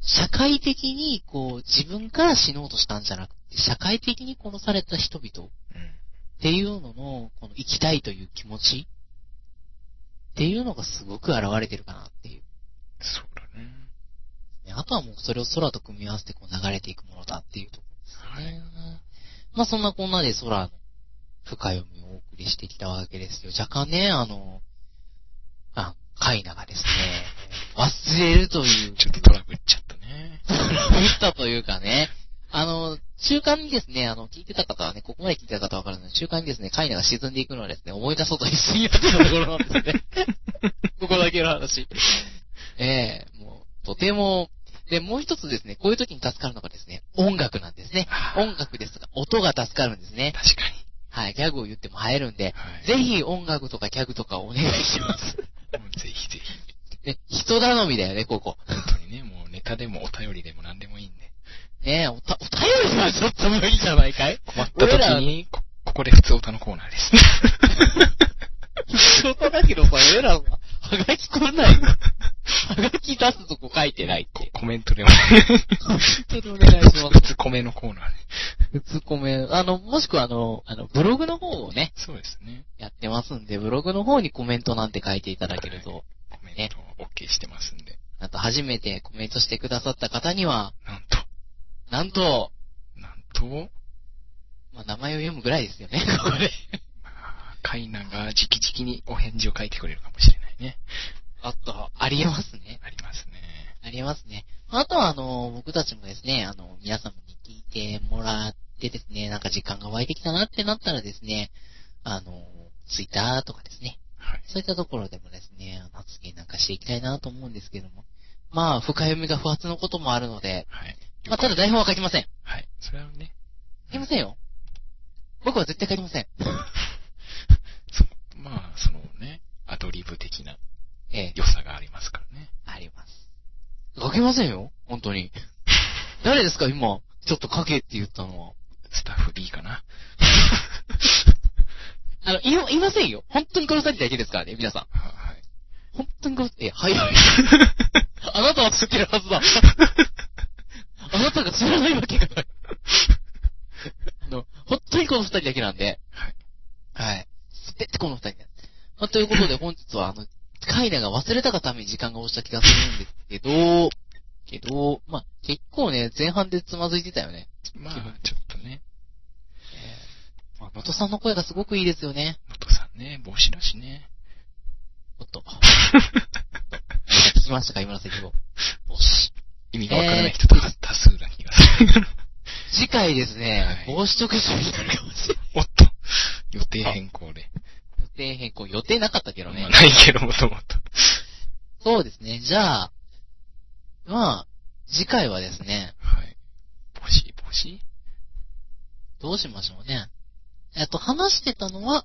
社会的に、こう、自分から死のうとしたんじゃなくて、社会的に殺された人々っうん。ていうのの、この生きたいという気持ちっていうのがすごく現れてるかなっていう。そうだね。ねあとはもうそれを空と組み合わせてこう流れていくものだっていうところですね。まあそんなこんなで空の深読みをお送りしてきたわけですよ。若干ね、あの、あ、カイナがですね、忘れるという、ちょっとトラブっちゃったね。言ったというかね、あの、中間にですね、あの、聞いてた方はね、ここまで聞いてた方はわかるので、中間にですね、カイナが沈んでいくのはですね、思い出そうと一緒にやってたところなんですね。(laughs) ここだけの話。ええもう、とても、で、もう一つですね、こういう時に助かるのがですね、音楽なんですね。音楽ですが、音が助かるんですね。確かに。はい、ギャグを言っても入るんで、はい。ぜひ音楽とかギャグとかお願いします。ぜひぜひ。ね、人頼みだよね、ここ。本当にね、もうネタでもお便りでも何でもいいんで。ねおた、お便りはちょっと無理じゃないかい？困った時に、こ、ここで普通歌のコーナーです。人だけどさ、俺らは、はがき来ないの。はがき出すとこ書いてないって。コメントでも。ちょっとお願いします普。通米のコーナーね。普通コメあの、もしくはあの、あの、ブログの方をね、そうですね。やってますんで、ブログの方にコメントなんて書いていただけると、コメント OK してますんで。あと初めてコメントしてくださった方には、なんと、なんと、なんと、まあ、名前を読むぐらいですよね、ここで。まあ、カイナが直々にお返事を書いてくれるかもしれないね。あと、ありえますね。ありますね。ありえますね。あとは、あの、僕たちもですね、あの、皆様に聞いてもらってですね、なんか時間が湧いてきたなってなったらですね、あの、ツイッターとかですね、はい。そういったところでもですね、発言なんかしていきたいなと思うんですけども。まあ、深読みが不発のこともあるので、はい。まあ、ただ台本は書きません。はい。それはね、書きませんよ。僕は絶対書きません。(laughs) そまあ、そのね、アドリブ的なええ、良さがありますからね。あります。書けませんよ本当に。(laughs) 誰ですか今、ちょっと書けって言ったのは。スタッフ B かな？(laughs) あの、い、いませんよ。本当に殺されただけですからね、皆さん。ははい。本当に殺す、え、はいはい。(laughs) あなたは知ってるはずだ。あなたが知らないわけがない。あの、本当にこの二人だけなんで。はい。はい。すべてこの二人。まあ、ということで本日はあの、カイナが忘れたがために時間が押した気がするんですけど、けど、まあ、結構ね、前半でつまずいてたよね。まあ、ちょっとね、まあ、能登さんの声がすごくいいですよね。能登さんね、帽子だしね。おっと。聞きましたか、今の席を。よし。意味がわからない人と多多数な気がする。次回ですね、はい帽子特集になるかもしれない。おっと、予定変更で。予定変更、予定なかったけどねまあ。ないけど、もともと。そうですね、じゃあ、まあ、次回はですね、はい。帽子、帽子どうしましょうね。えっと、話してたのは、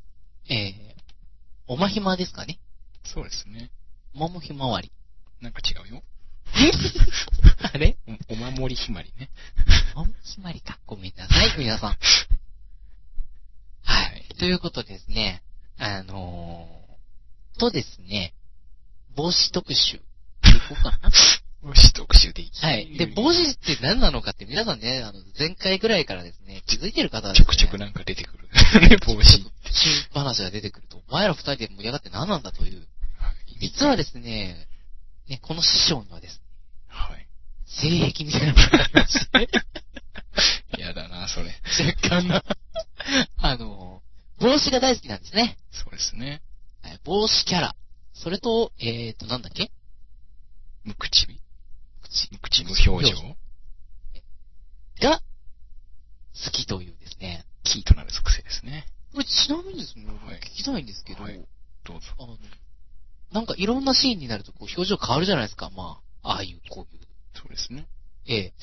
えー、おまひまですかね。そうですね。おまもひまわり。なんか違うよ。(laughs) あれ？おお守りひまりね。おまひまりか。ごめんなさい、皆さん。はい。ということですね、あのー、とですね、帽子特集。いこうかな帽子特集でいきはい。で、帽子って何なのかって皆さんね、あの、前回ぐらいからですね、気づいてる方はね、ちょくちょくなんか出てくる。ね、(laughs) 帽子。新話が出てくると、お前ら二人で盛り上がって何なんだという。実はですね、ね、この師匠にはですね、はい。性癖みたいなものがありまして、(laughs) やだな、それ。若干な、あの、帽子が大好きなんですね。そうですね。はい帽子キャラ。それと、えーと、なんだっけ？無口無口無表情？が好きというですね。キーとなる属性ですね。これちなみにですね、はい聞きたいんですけど、はいどうぞ。あの、なんかいろんなシーンになるとこう表情変わるじゃないですか。まあ、ああいう、こういう。そうですね。ええ、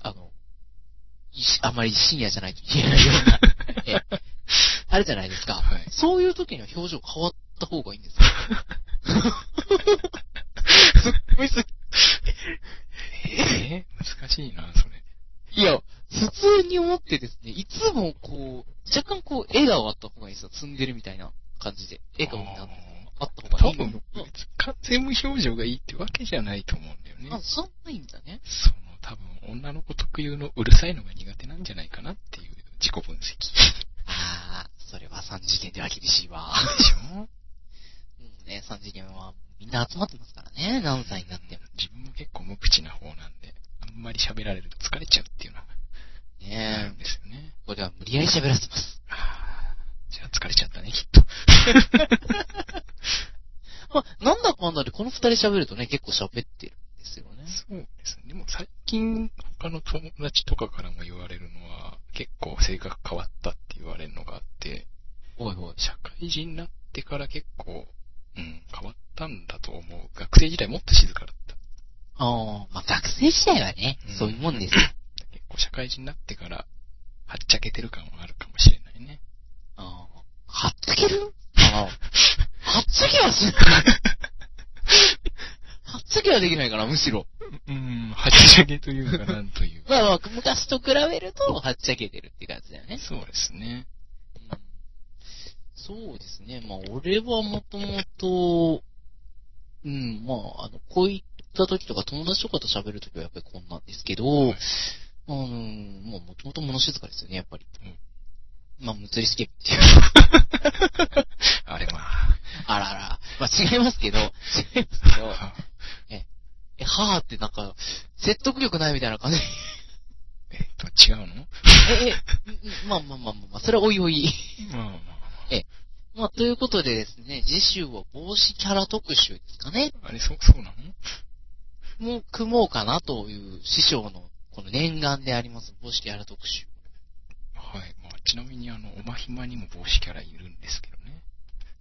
あの、あまり深夜じゃないと言えないような、(laughs) ええ、あるじゃないですか。はいそういう時には表情変わった方がいいんですかすっごいすえー、(laughs) 難しいな、それ。いや、普通に思ってですね、いつもこう、若干こう、笑顔あった方がいいんですよ。積んでるみたいな感じで。笑顔になって。あった方がいいの多分、完全無表情がいいってわけじゃないと思うんだよね。あ、そんないんだね。その、多分、女の子特有のうるさいのが苦手なんじゃないかなっていう自己分析。ああ、それは3次元では厳しいわ。でしょ？もうね、3次元はみんな集まってますからね、何歳になっても。自分も結構無口な方なんで、あんまり喋られると疲れちゃうっていうのがあるねんですよね。これは無理やり喋らせてます。あーじゃあ疲れちゃったね、きっと。(laughs) まあ、なんだかんだでこの二人喋るとね、結構喋ってるんですよね。そうですね。でも最近、他の友達とかからも言われるのは、結構性格変わったって言われるのがあって、おいおい。社会人になってから結構、うん、変わったんだと思う。学生時代もっと静かだった。ああ、まあ学生時代はね、うんそういうもんですよ。結構社会人になってから、はっちゃけてる感はあるかもしれないね。ああ、はっつける？(laughs) ああ、はっつけはしない。はっつけはできないかな、むしろ。うん、はっちゃけというかなんというか。まあまあ、昔と比べると、はっちゃけてるって感じだよね。そうですね。うんそうですね。まあ、俺はもともと、うん、まあ、あの、こういった時とか友達とかと喋る時はやっぱりこんなんですけど、はいあの、もうもともと物静かですよね、やっぱり。うんまあ、むつりスケっていう。(laughs) あれまあ。あらら。まあ、違いますけど、違いますけど、(laughs) はーってなんか、説得力ないみたいな感じ。え違うの？え、え、まあまあまあまあまあ、それはおいおい。まあまあ。まあ、ということでですね、次週は帽子キャラ特集ですかね。あれ、そう、そうなの？もう組もうかなという師匠のこの念願であります帽子キャラ特集。はい。まあ、ちなみにあの、おまひまにも帽子キャラいるんですけどね。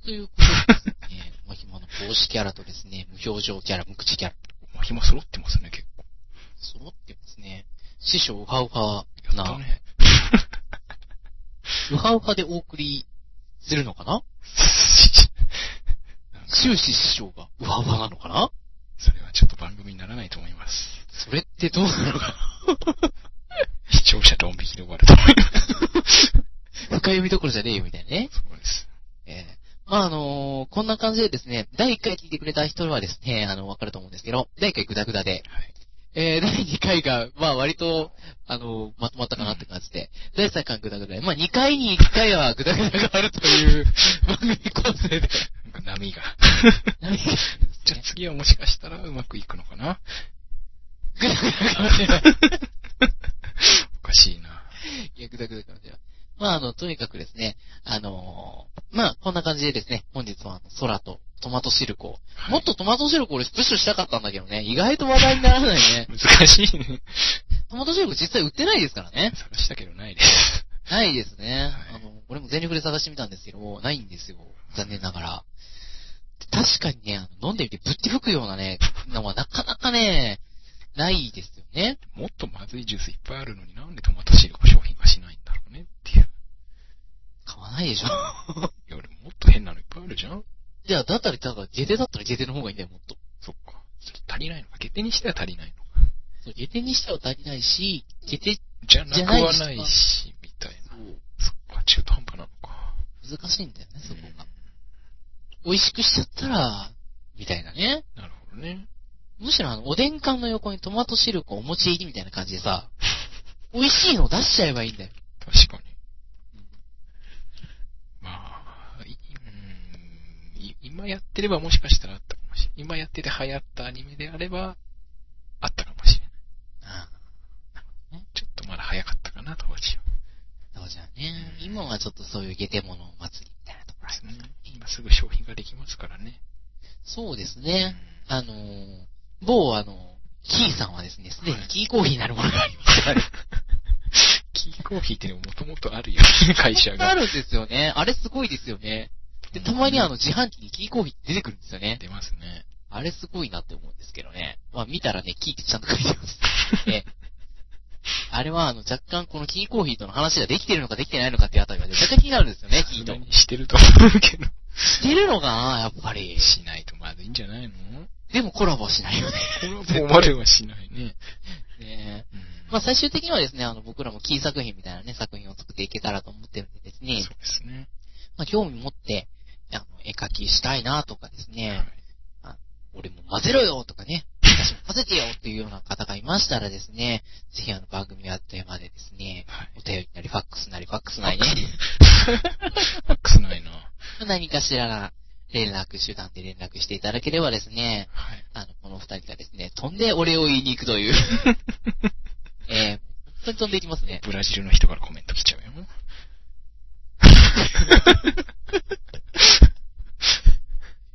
ということでですね、(laughs) まあ、今の帽子キャラとですね、無表情キャラ、無口キャラ、おまひま揃ってますね、結構。揃ってますね。師匠ウハウハな、やったね。(laughs) ウハウハでお送りするのかな？(laughs) 終始師匠がウハウハなのかな？それはちょっと番組にならないと思います。それってどうなのか (laughs) 視聴者ドン引きで終わると思います。な深読みどころじゃねえよみたいなね。そうです。ええまあ、あのーこんな感じでですね、第1回聞いてくれた人はですね、あの、わかると思うんですけど、第1回グダグダで、はい。えー、第2回が、まあ割と、あの、まとまったかなって感じで、第3回グダグダで、まあ2回に1回はグダグダがあるという番組構成で、なんか波が。何がじゃあ次はもしかしたらうまくいくのかな？グダグダかもしれない。おかしいな。いや、グダグダかもしれない。まあ、あの、とにかくですね、あのーまあ、こんな感じでですね、本日はあの、空とトマトシルはいもっとトマトシルク俺プッシュしたかったんだけどね、意外と話題にならないね。(laughs) 難しいね。トマトシルク実際売ってないですからね。探したけどないです。ないですね。はいあの、俺も全力で探してみたんですけど、ないんですよ。残念ながら。確かにね、飲んでみてぶって吹くようなね、のはなかなかね、ないですよね。もっとまずいジュースいっぱいあるのになんでトマトシルク商品がしないんだろうねっていう。買わないでしょ。(laughs) いや、俺もっと変なのいっぱいあるじゃんじゃあ、だったら、だから、ゲテだったらゲテの方がいいんだよ、もっと。そっか。それ足りないのか。決定にしては足りないのか。そう、ゲテにしては足りないし、ゲテ、じゃなくはないし、みたいな。そっか、中途半端なのか。難しいんだよね、そこが。美味しくしちゃったら、みたいなね。なるほどね。むしろあの、おでん缶の横にトマトシルクをお餅入りみたいな感じでさ、美味しいの出しちゃえばいいんだよ。確かに。まあ、いうんい今やってればもしかしたらあったかもしれない。今やってて流行ったアニメであれば、あったかもしれない。あちょっとまだ早かったかな、当時は。あ、そうじゃね。今はちょっとそういうゲテモノ祭りみたいなところあですねりますから。今すぐ商品ができますからね。そうですうね。んあのー、某あの、キーさんはですね、すでにキーコーヒーになるものがありますからね。(laughs) キーコーヒーってのももともとあるよ、会社あが。るんですよね。あれすごいですよね。で、たまにあの、自販機にキーコーヒー出てくるんですよね。出ますね。あれすごいなって思うんですけどね。まあ見たらね、キーってちゃんと書いてます。え (laughs) あれはあの、若干このキーコーヒーとの話ができてるのかできてないのかっていうあたりが若干気になるんですよね、キーと。してると思うけど。してるのかなやっぱり。しないとまずいんじゃないの？でもコラボはしないよね。これはもうまではしないね。(laughs) ねうんまあ最終的にはですね、あの、僕らもキー作品みたいなね、作品を作っていけたらと思ってるんでですねそう、ですね。まあ興味持って、あの、絵描きしたいなとかでね、俺も混ぜろよとかね、私も混ぜてよっていうような方がいましたらですね、ぜひあの番組やってまでですね、はい。お便りなりファックスなりファックスなりね、ファックスないな。何かしらな連絡手段で連絡していただければですね、はい。あの、この二人がですね、飛んでお礼を言いに行くという。(laughs) えー、本当に飛んでいきますね。ブラジルの人からコメント来ちゃうよ。(laughs)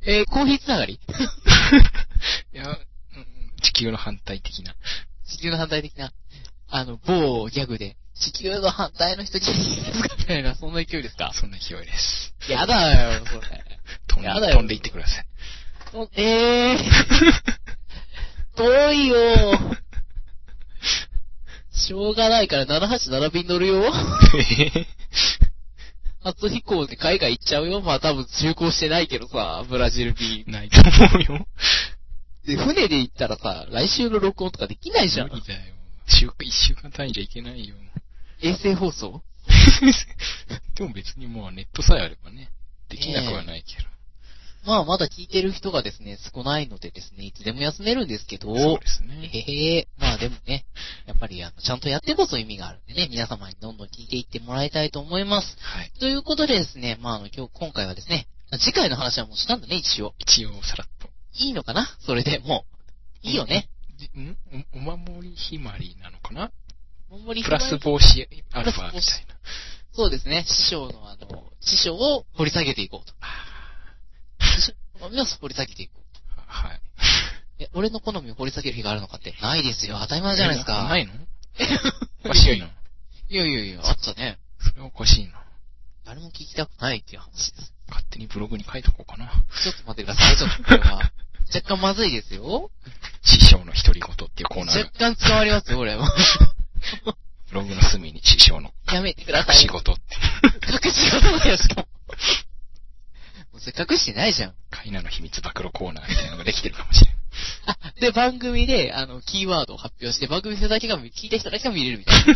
えー、コーヒーつながり？(laughs) いや、うん地球の反対的な。地球の反対的な、あの、某ギャグで、地球の反対の人にですかみたいな、そんな勢いですか？そんな勢いです。やだよ、それ。飛んで飛んでいってください。おえー、(laughs) 遠いよ (laughs) しょうがないから787便乗るよ。初飛行で海外行っちゃうよ。まあ多分中古してないけどさ、ブラジル便。ないと思うよ。で、船で行ったらさ、来週の録音とかできないじゃん無。理だよ。週一週間単位じゃいけないよ。衛星放送？(laughs) でも別にもうネットさえあればね、できなくはないけど。まあまだ聞いてる人がですね、少ないのでですね、いつでも休めるんですけど、そうですね。へへまあでもね、やっぱりあの、ちゃんとやってこそ意味があるんでね、皆様にどんどん聞いていってもらいたいと思います。はい。ということでですね、まああの、今日、今回はですね、次回の話はもうしたんだね、一応。一応さらっと。いいのかな？それでもう。いいよね。じんおお守りひまりなのかな？もんもりプラス防止アルファみたいな。そうですね、師匠のあの、師匠を掘り下げていこうと。師匠の好みを掘り下げていこう。はい。え、俺の好みを掘り下げる日があるのかって。ないですよ。当たり前じゃないですか。ないの？(laughs) おかしいな。いやいやいや、あったね。それはおかしいな。誰も聞きたくないっていう話です。勝手にブログに書いとこうかな。ちょっと待ってください。ちょっとこれは。若干まずいですよ。師匠の独り言っていうコーナー若干伝わりますよ、俺は。ブログの隅に師匠のやめてください。隠し事って。隠し事だよ、しか？も。もうそれ隠してないじゃん。カイナの秘密暴露コーナーみたいなのができてるかもしれん。あ、(laughs) で、番組で、あの、キーワードを発表して、番組の人だけが、聞いた人だけが見れるみたいな。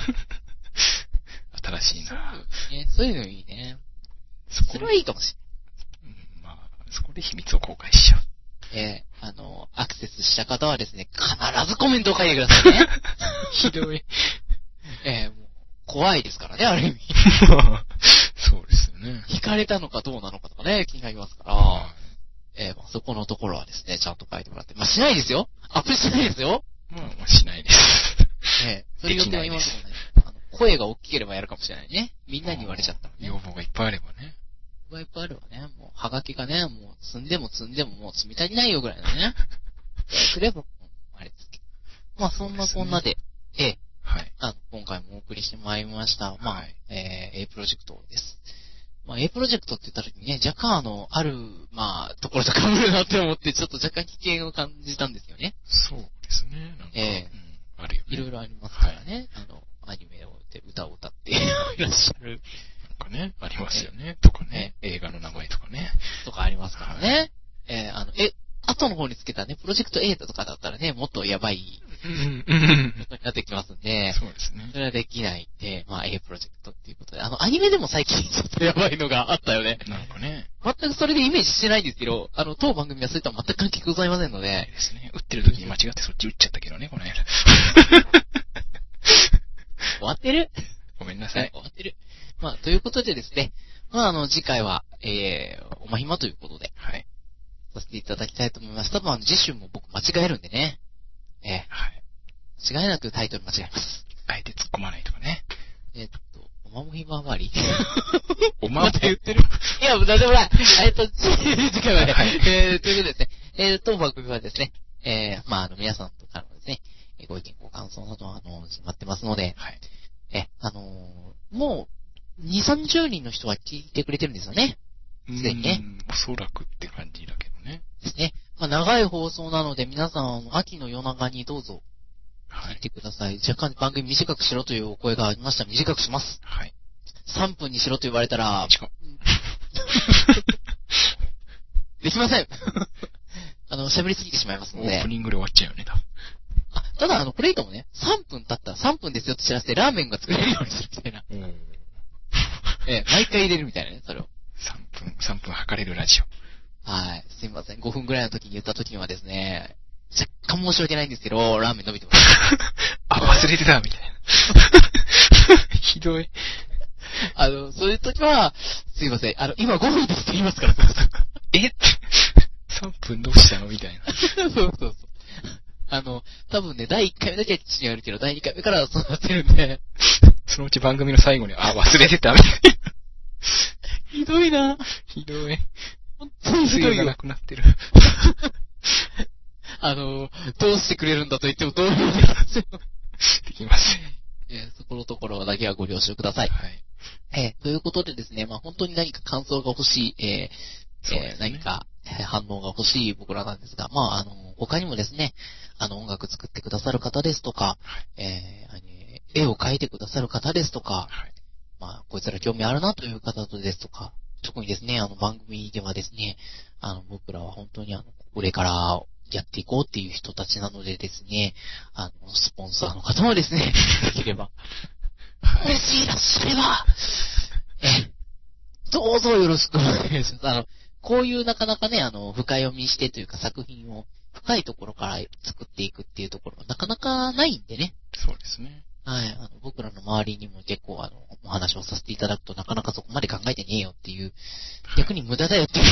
(laughs) 新しいな。ね、そういうのいいね。そこそれはいいかもしうんまあ、そこで秘密を公開しちゃう。れない。えーあの、アクセスした方はですね、必ずコメントを書いてくださいね。(laughs) ひどい。えーもう、怖いですからね、ある意味。そうですよね。聞かれたのかどうなのかとかね、気になりますから。あえーまあ、そこのところはですね、ちゃんと書いてもらって。まあ、しないですよアップしないですよまあ、まあしないです。ええそれ予定は今のところね、あの声が大きければやるかもしれないね。みんなに言われちゃったらね。要望がいっぱいあればね。いっぱいあるわね。もう、はがきがね、もう、積んでも積んでももう積み足りないよぐらいのね。くれば、あれですけど。まあ、そんなこんなで、ええ、はい。あの、今回もお送りしてまいりました。まあ、はいえー、A プロジェクトです。まあ、A プロジェクトって言った時にね、若干あの、ある、まあ、ところと被るなって思って、ちょっと若干危険を感じたんですよね。そうですね。なんか、ええうん、あるよね。いろいろありますからね。あの、アニメをで歌を歌っていらっしゃるなんかね、ありますよね。とかね、映画の名前とかね。とかありますからね。えーあの、え、後の方につけたね、プロジェクト A とかだったらね、もっとやばいうん、うん。ことになってきますんで、そうですねそ。れはできないんで、まあ A プロジェクトっていうことで、あの、アニメでも最近 (laughs) ちょっとやばいのがあったよね。なんかね、全くそれでイメージしてないんですけど、あの、当番組はそういった全く関係ございませんのあで、れですね。打ってる時に間違ってそっち打っちゃったけどね、この間。(laughs) 終わってる？ごめんなさい。終わってる。まあ、ということでですね、まあ、あの、次回は、えー、おまひまということで、はい。させていただきたいと思います。多分あの、次週も僕間違えるんでね。えー、はい。間違いなくタイトル間違えます。あえて突っ込まないとかね。えーっと、おまもひまわり (laughs) おままた言ってる？(laughs) いや、もう大丈夫だ。えーっと、次回はね、はいえー、ということでですね、えー、当番組はですね、えー、まあ、あの、皆さんとからのですね、えーご意見、ご感想など、あの、待ってますので、はい。え、あのーもう、2、30人の人は聞いてくれてるんですよね。すでにねうん。おそらくって感じだけどね。ですね。まあ、長い放送なので、皆さん、秋の夜長にどうぞはい。聞いてください。若干番組短くしろというお声がありましたら短くします。はい。3分にしろと言われたら、近 (laughs) できません。(laughs) あの、喋りすぎてしまいますのでオープ。ニングで終わっちゃうよね、多分。あ、ただ、あの、これいいかもね。3分経ったら3分ですよって知らせて、ラーメンが作れるようにするみたいな。おええ、毎回入れるみたいなね、それを。3分、3分測れるラジオ。はい。すいません。5分ぐらいの時に言った時にはですね、若干申し訳ないんですけど、ラーメン伸びてます。(laughs) あ、忘れてたみたいな。(laughs) ひどい。あの、そういう時は、すいません。あの、今5分ですって言いますから、(laughs) え？って、3分どうしたのみたいな。そうそうそう。あの、多分ね、第1回目だけは父にやるけど、第2回目からはそうなってるんで、そのうち番組の最後に、あ、忘れてたみたいな。ひどいなひどい。本当にひどいよな。くなってる。あの、どうしてくれるんだと言ってもどうにもできません。できません。えーそこのところだけはご了承ください。はい。えーということでですね、まあ本当に何か感想が欲しい、えーえー何かえー反応が欲しい僕らなんですが、まああの、他にもですね、あの音楽作ってくださる方ですとか、えーあの絵を描いてくださる方ですとか、はい。まあ、こいつら興味あるなという方とですとか、特にですね、あの番組ではですね、あの僕らは本当にあの、これからやっていこうっていう人たちなのでですね、あの、スポンサーの方もですね、(laughs) できれば、はいも。しいらっしゃれば、え、どうぞよろしくお願いします。あの、こういうなかなかね、あの、深読みしてというか作品を深いところから作っていくっていうところがなかなかないんでね。そうですね。はい。あの、僕らの周りにも結構あの、お話をさせていただくとなかなかそこまで考えてねえよっていう、(laughs) 逆に無駄だよっていう、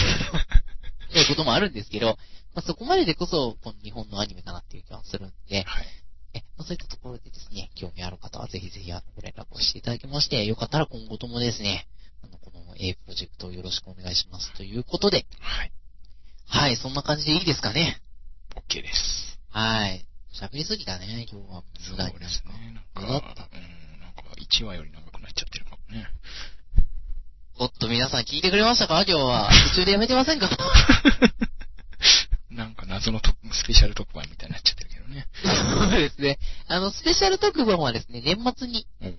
え (laughs) こともあるんですけど、まあ、そこまででこそ、この日本のアニメかなっていう気はするんで、はい。え、まあ、そういったところでですね、興味ある方はぜひぜひあの、ご連絡をしていただきまして、よかったら今後ともですね、あの、この A プロジェクトをよろしくお願いしますということで、はい。はい、そんな感じでいいですかね。OK です。はい。喋りすぎだね、今日は。そうですね。なんか、うん、なんか1話より長くなっちゃってるかもね。おっと、皆さん聞いてくれましたか？今日は。(laughs) 途中でやめてませんか？(laughs) なんか謎のとスペシャル特番みたいになっちゃってるけどね。そうですね。あの、スペシャル特番はですね、年末にうん。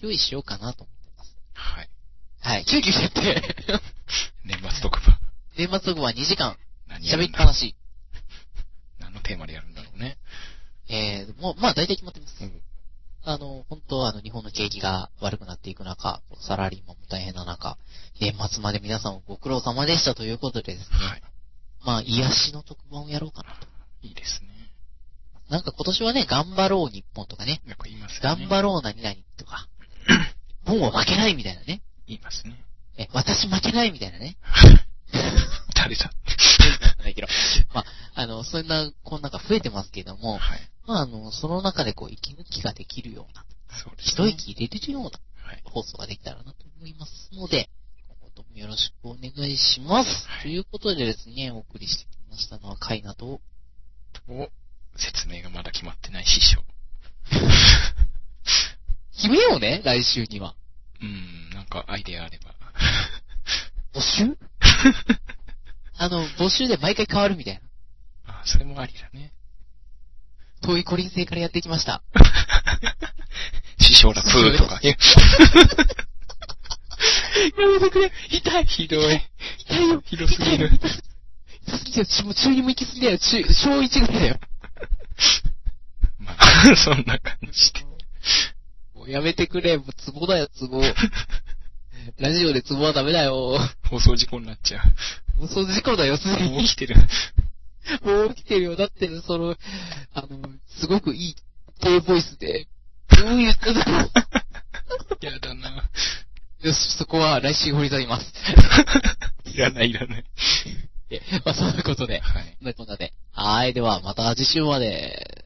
用意しようかなと思ってます。はい。はい、急遽やって、(laughs) 年末特番。年末特番2時間、喋りっぱなし。何のテーマでやるんだ？ろうね。えー、もう、まあ大体決まってます。うん。あの、本当はあの、日本の景気が悪くなっていく中、サラリーマンも大変な中、年末まで皆さんご苦労様でしたということでですね、はい。まあ、癒しの特番をやろうかなと。いいですね。なんか今年はね、頑張ろう日本とかね、なんか言いますよね。頑張ろう何々とか、(laughs) もう負けないみたいなね、言いますね。え、私負けないみたいなね、(laughs) 誰だ？ないけど、まあ、あの、そんな、こんなんか増えてますけども、はい。まあ、あの、その中でこう、息抜きができるような、そうですね。一息入れれるようなはい。放送ができたらなと思いますので、今後ともよろしくお願いします。はいということでですね、お送りしてきましたのは、カイナと、と、説明がまだ決まってない師匠。(laughs) 決めようね、来週には。うん、なんかアイデアあれば。募集？(laughs) あの、募集で毎回変わるみたいな。あ、それもありだね。遠いコリン星からやってきました。(laughs) 師匠だ、プーとか。えやめてくれ痛いひどい。痛いよひどすぎる。痛すぎるよ。もう中2も行きすぎだよ。中、小1ぐらいだよ。まあ、そんな感じで。もうやめてくれ。もうツボだよ、ツボ。(laughs) ラジオでツボはダメだよ。放送事故になっちゃもうそう事故だよ、すでう。もうに起。きてる。もう起きてるよ。だって、その、あの、すごくいい低ボイスで、うん言ってたの。(laughs) やだな。よし、そこは来週掘り下げます。(laughs) いらないいらない。えまあ、そういうことで。はい。そんなこんなで。はい、ではまた次週まで。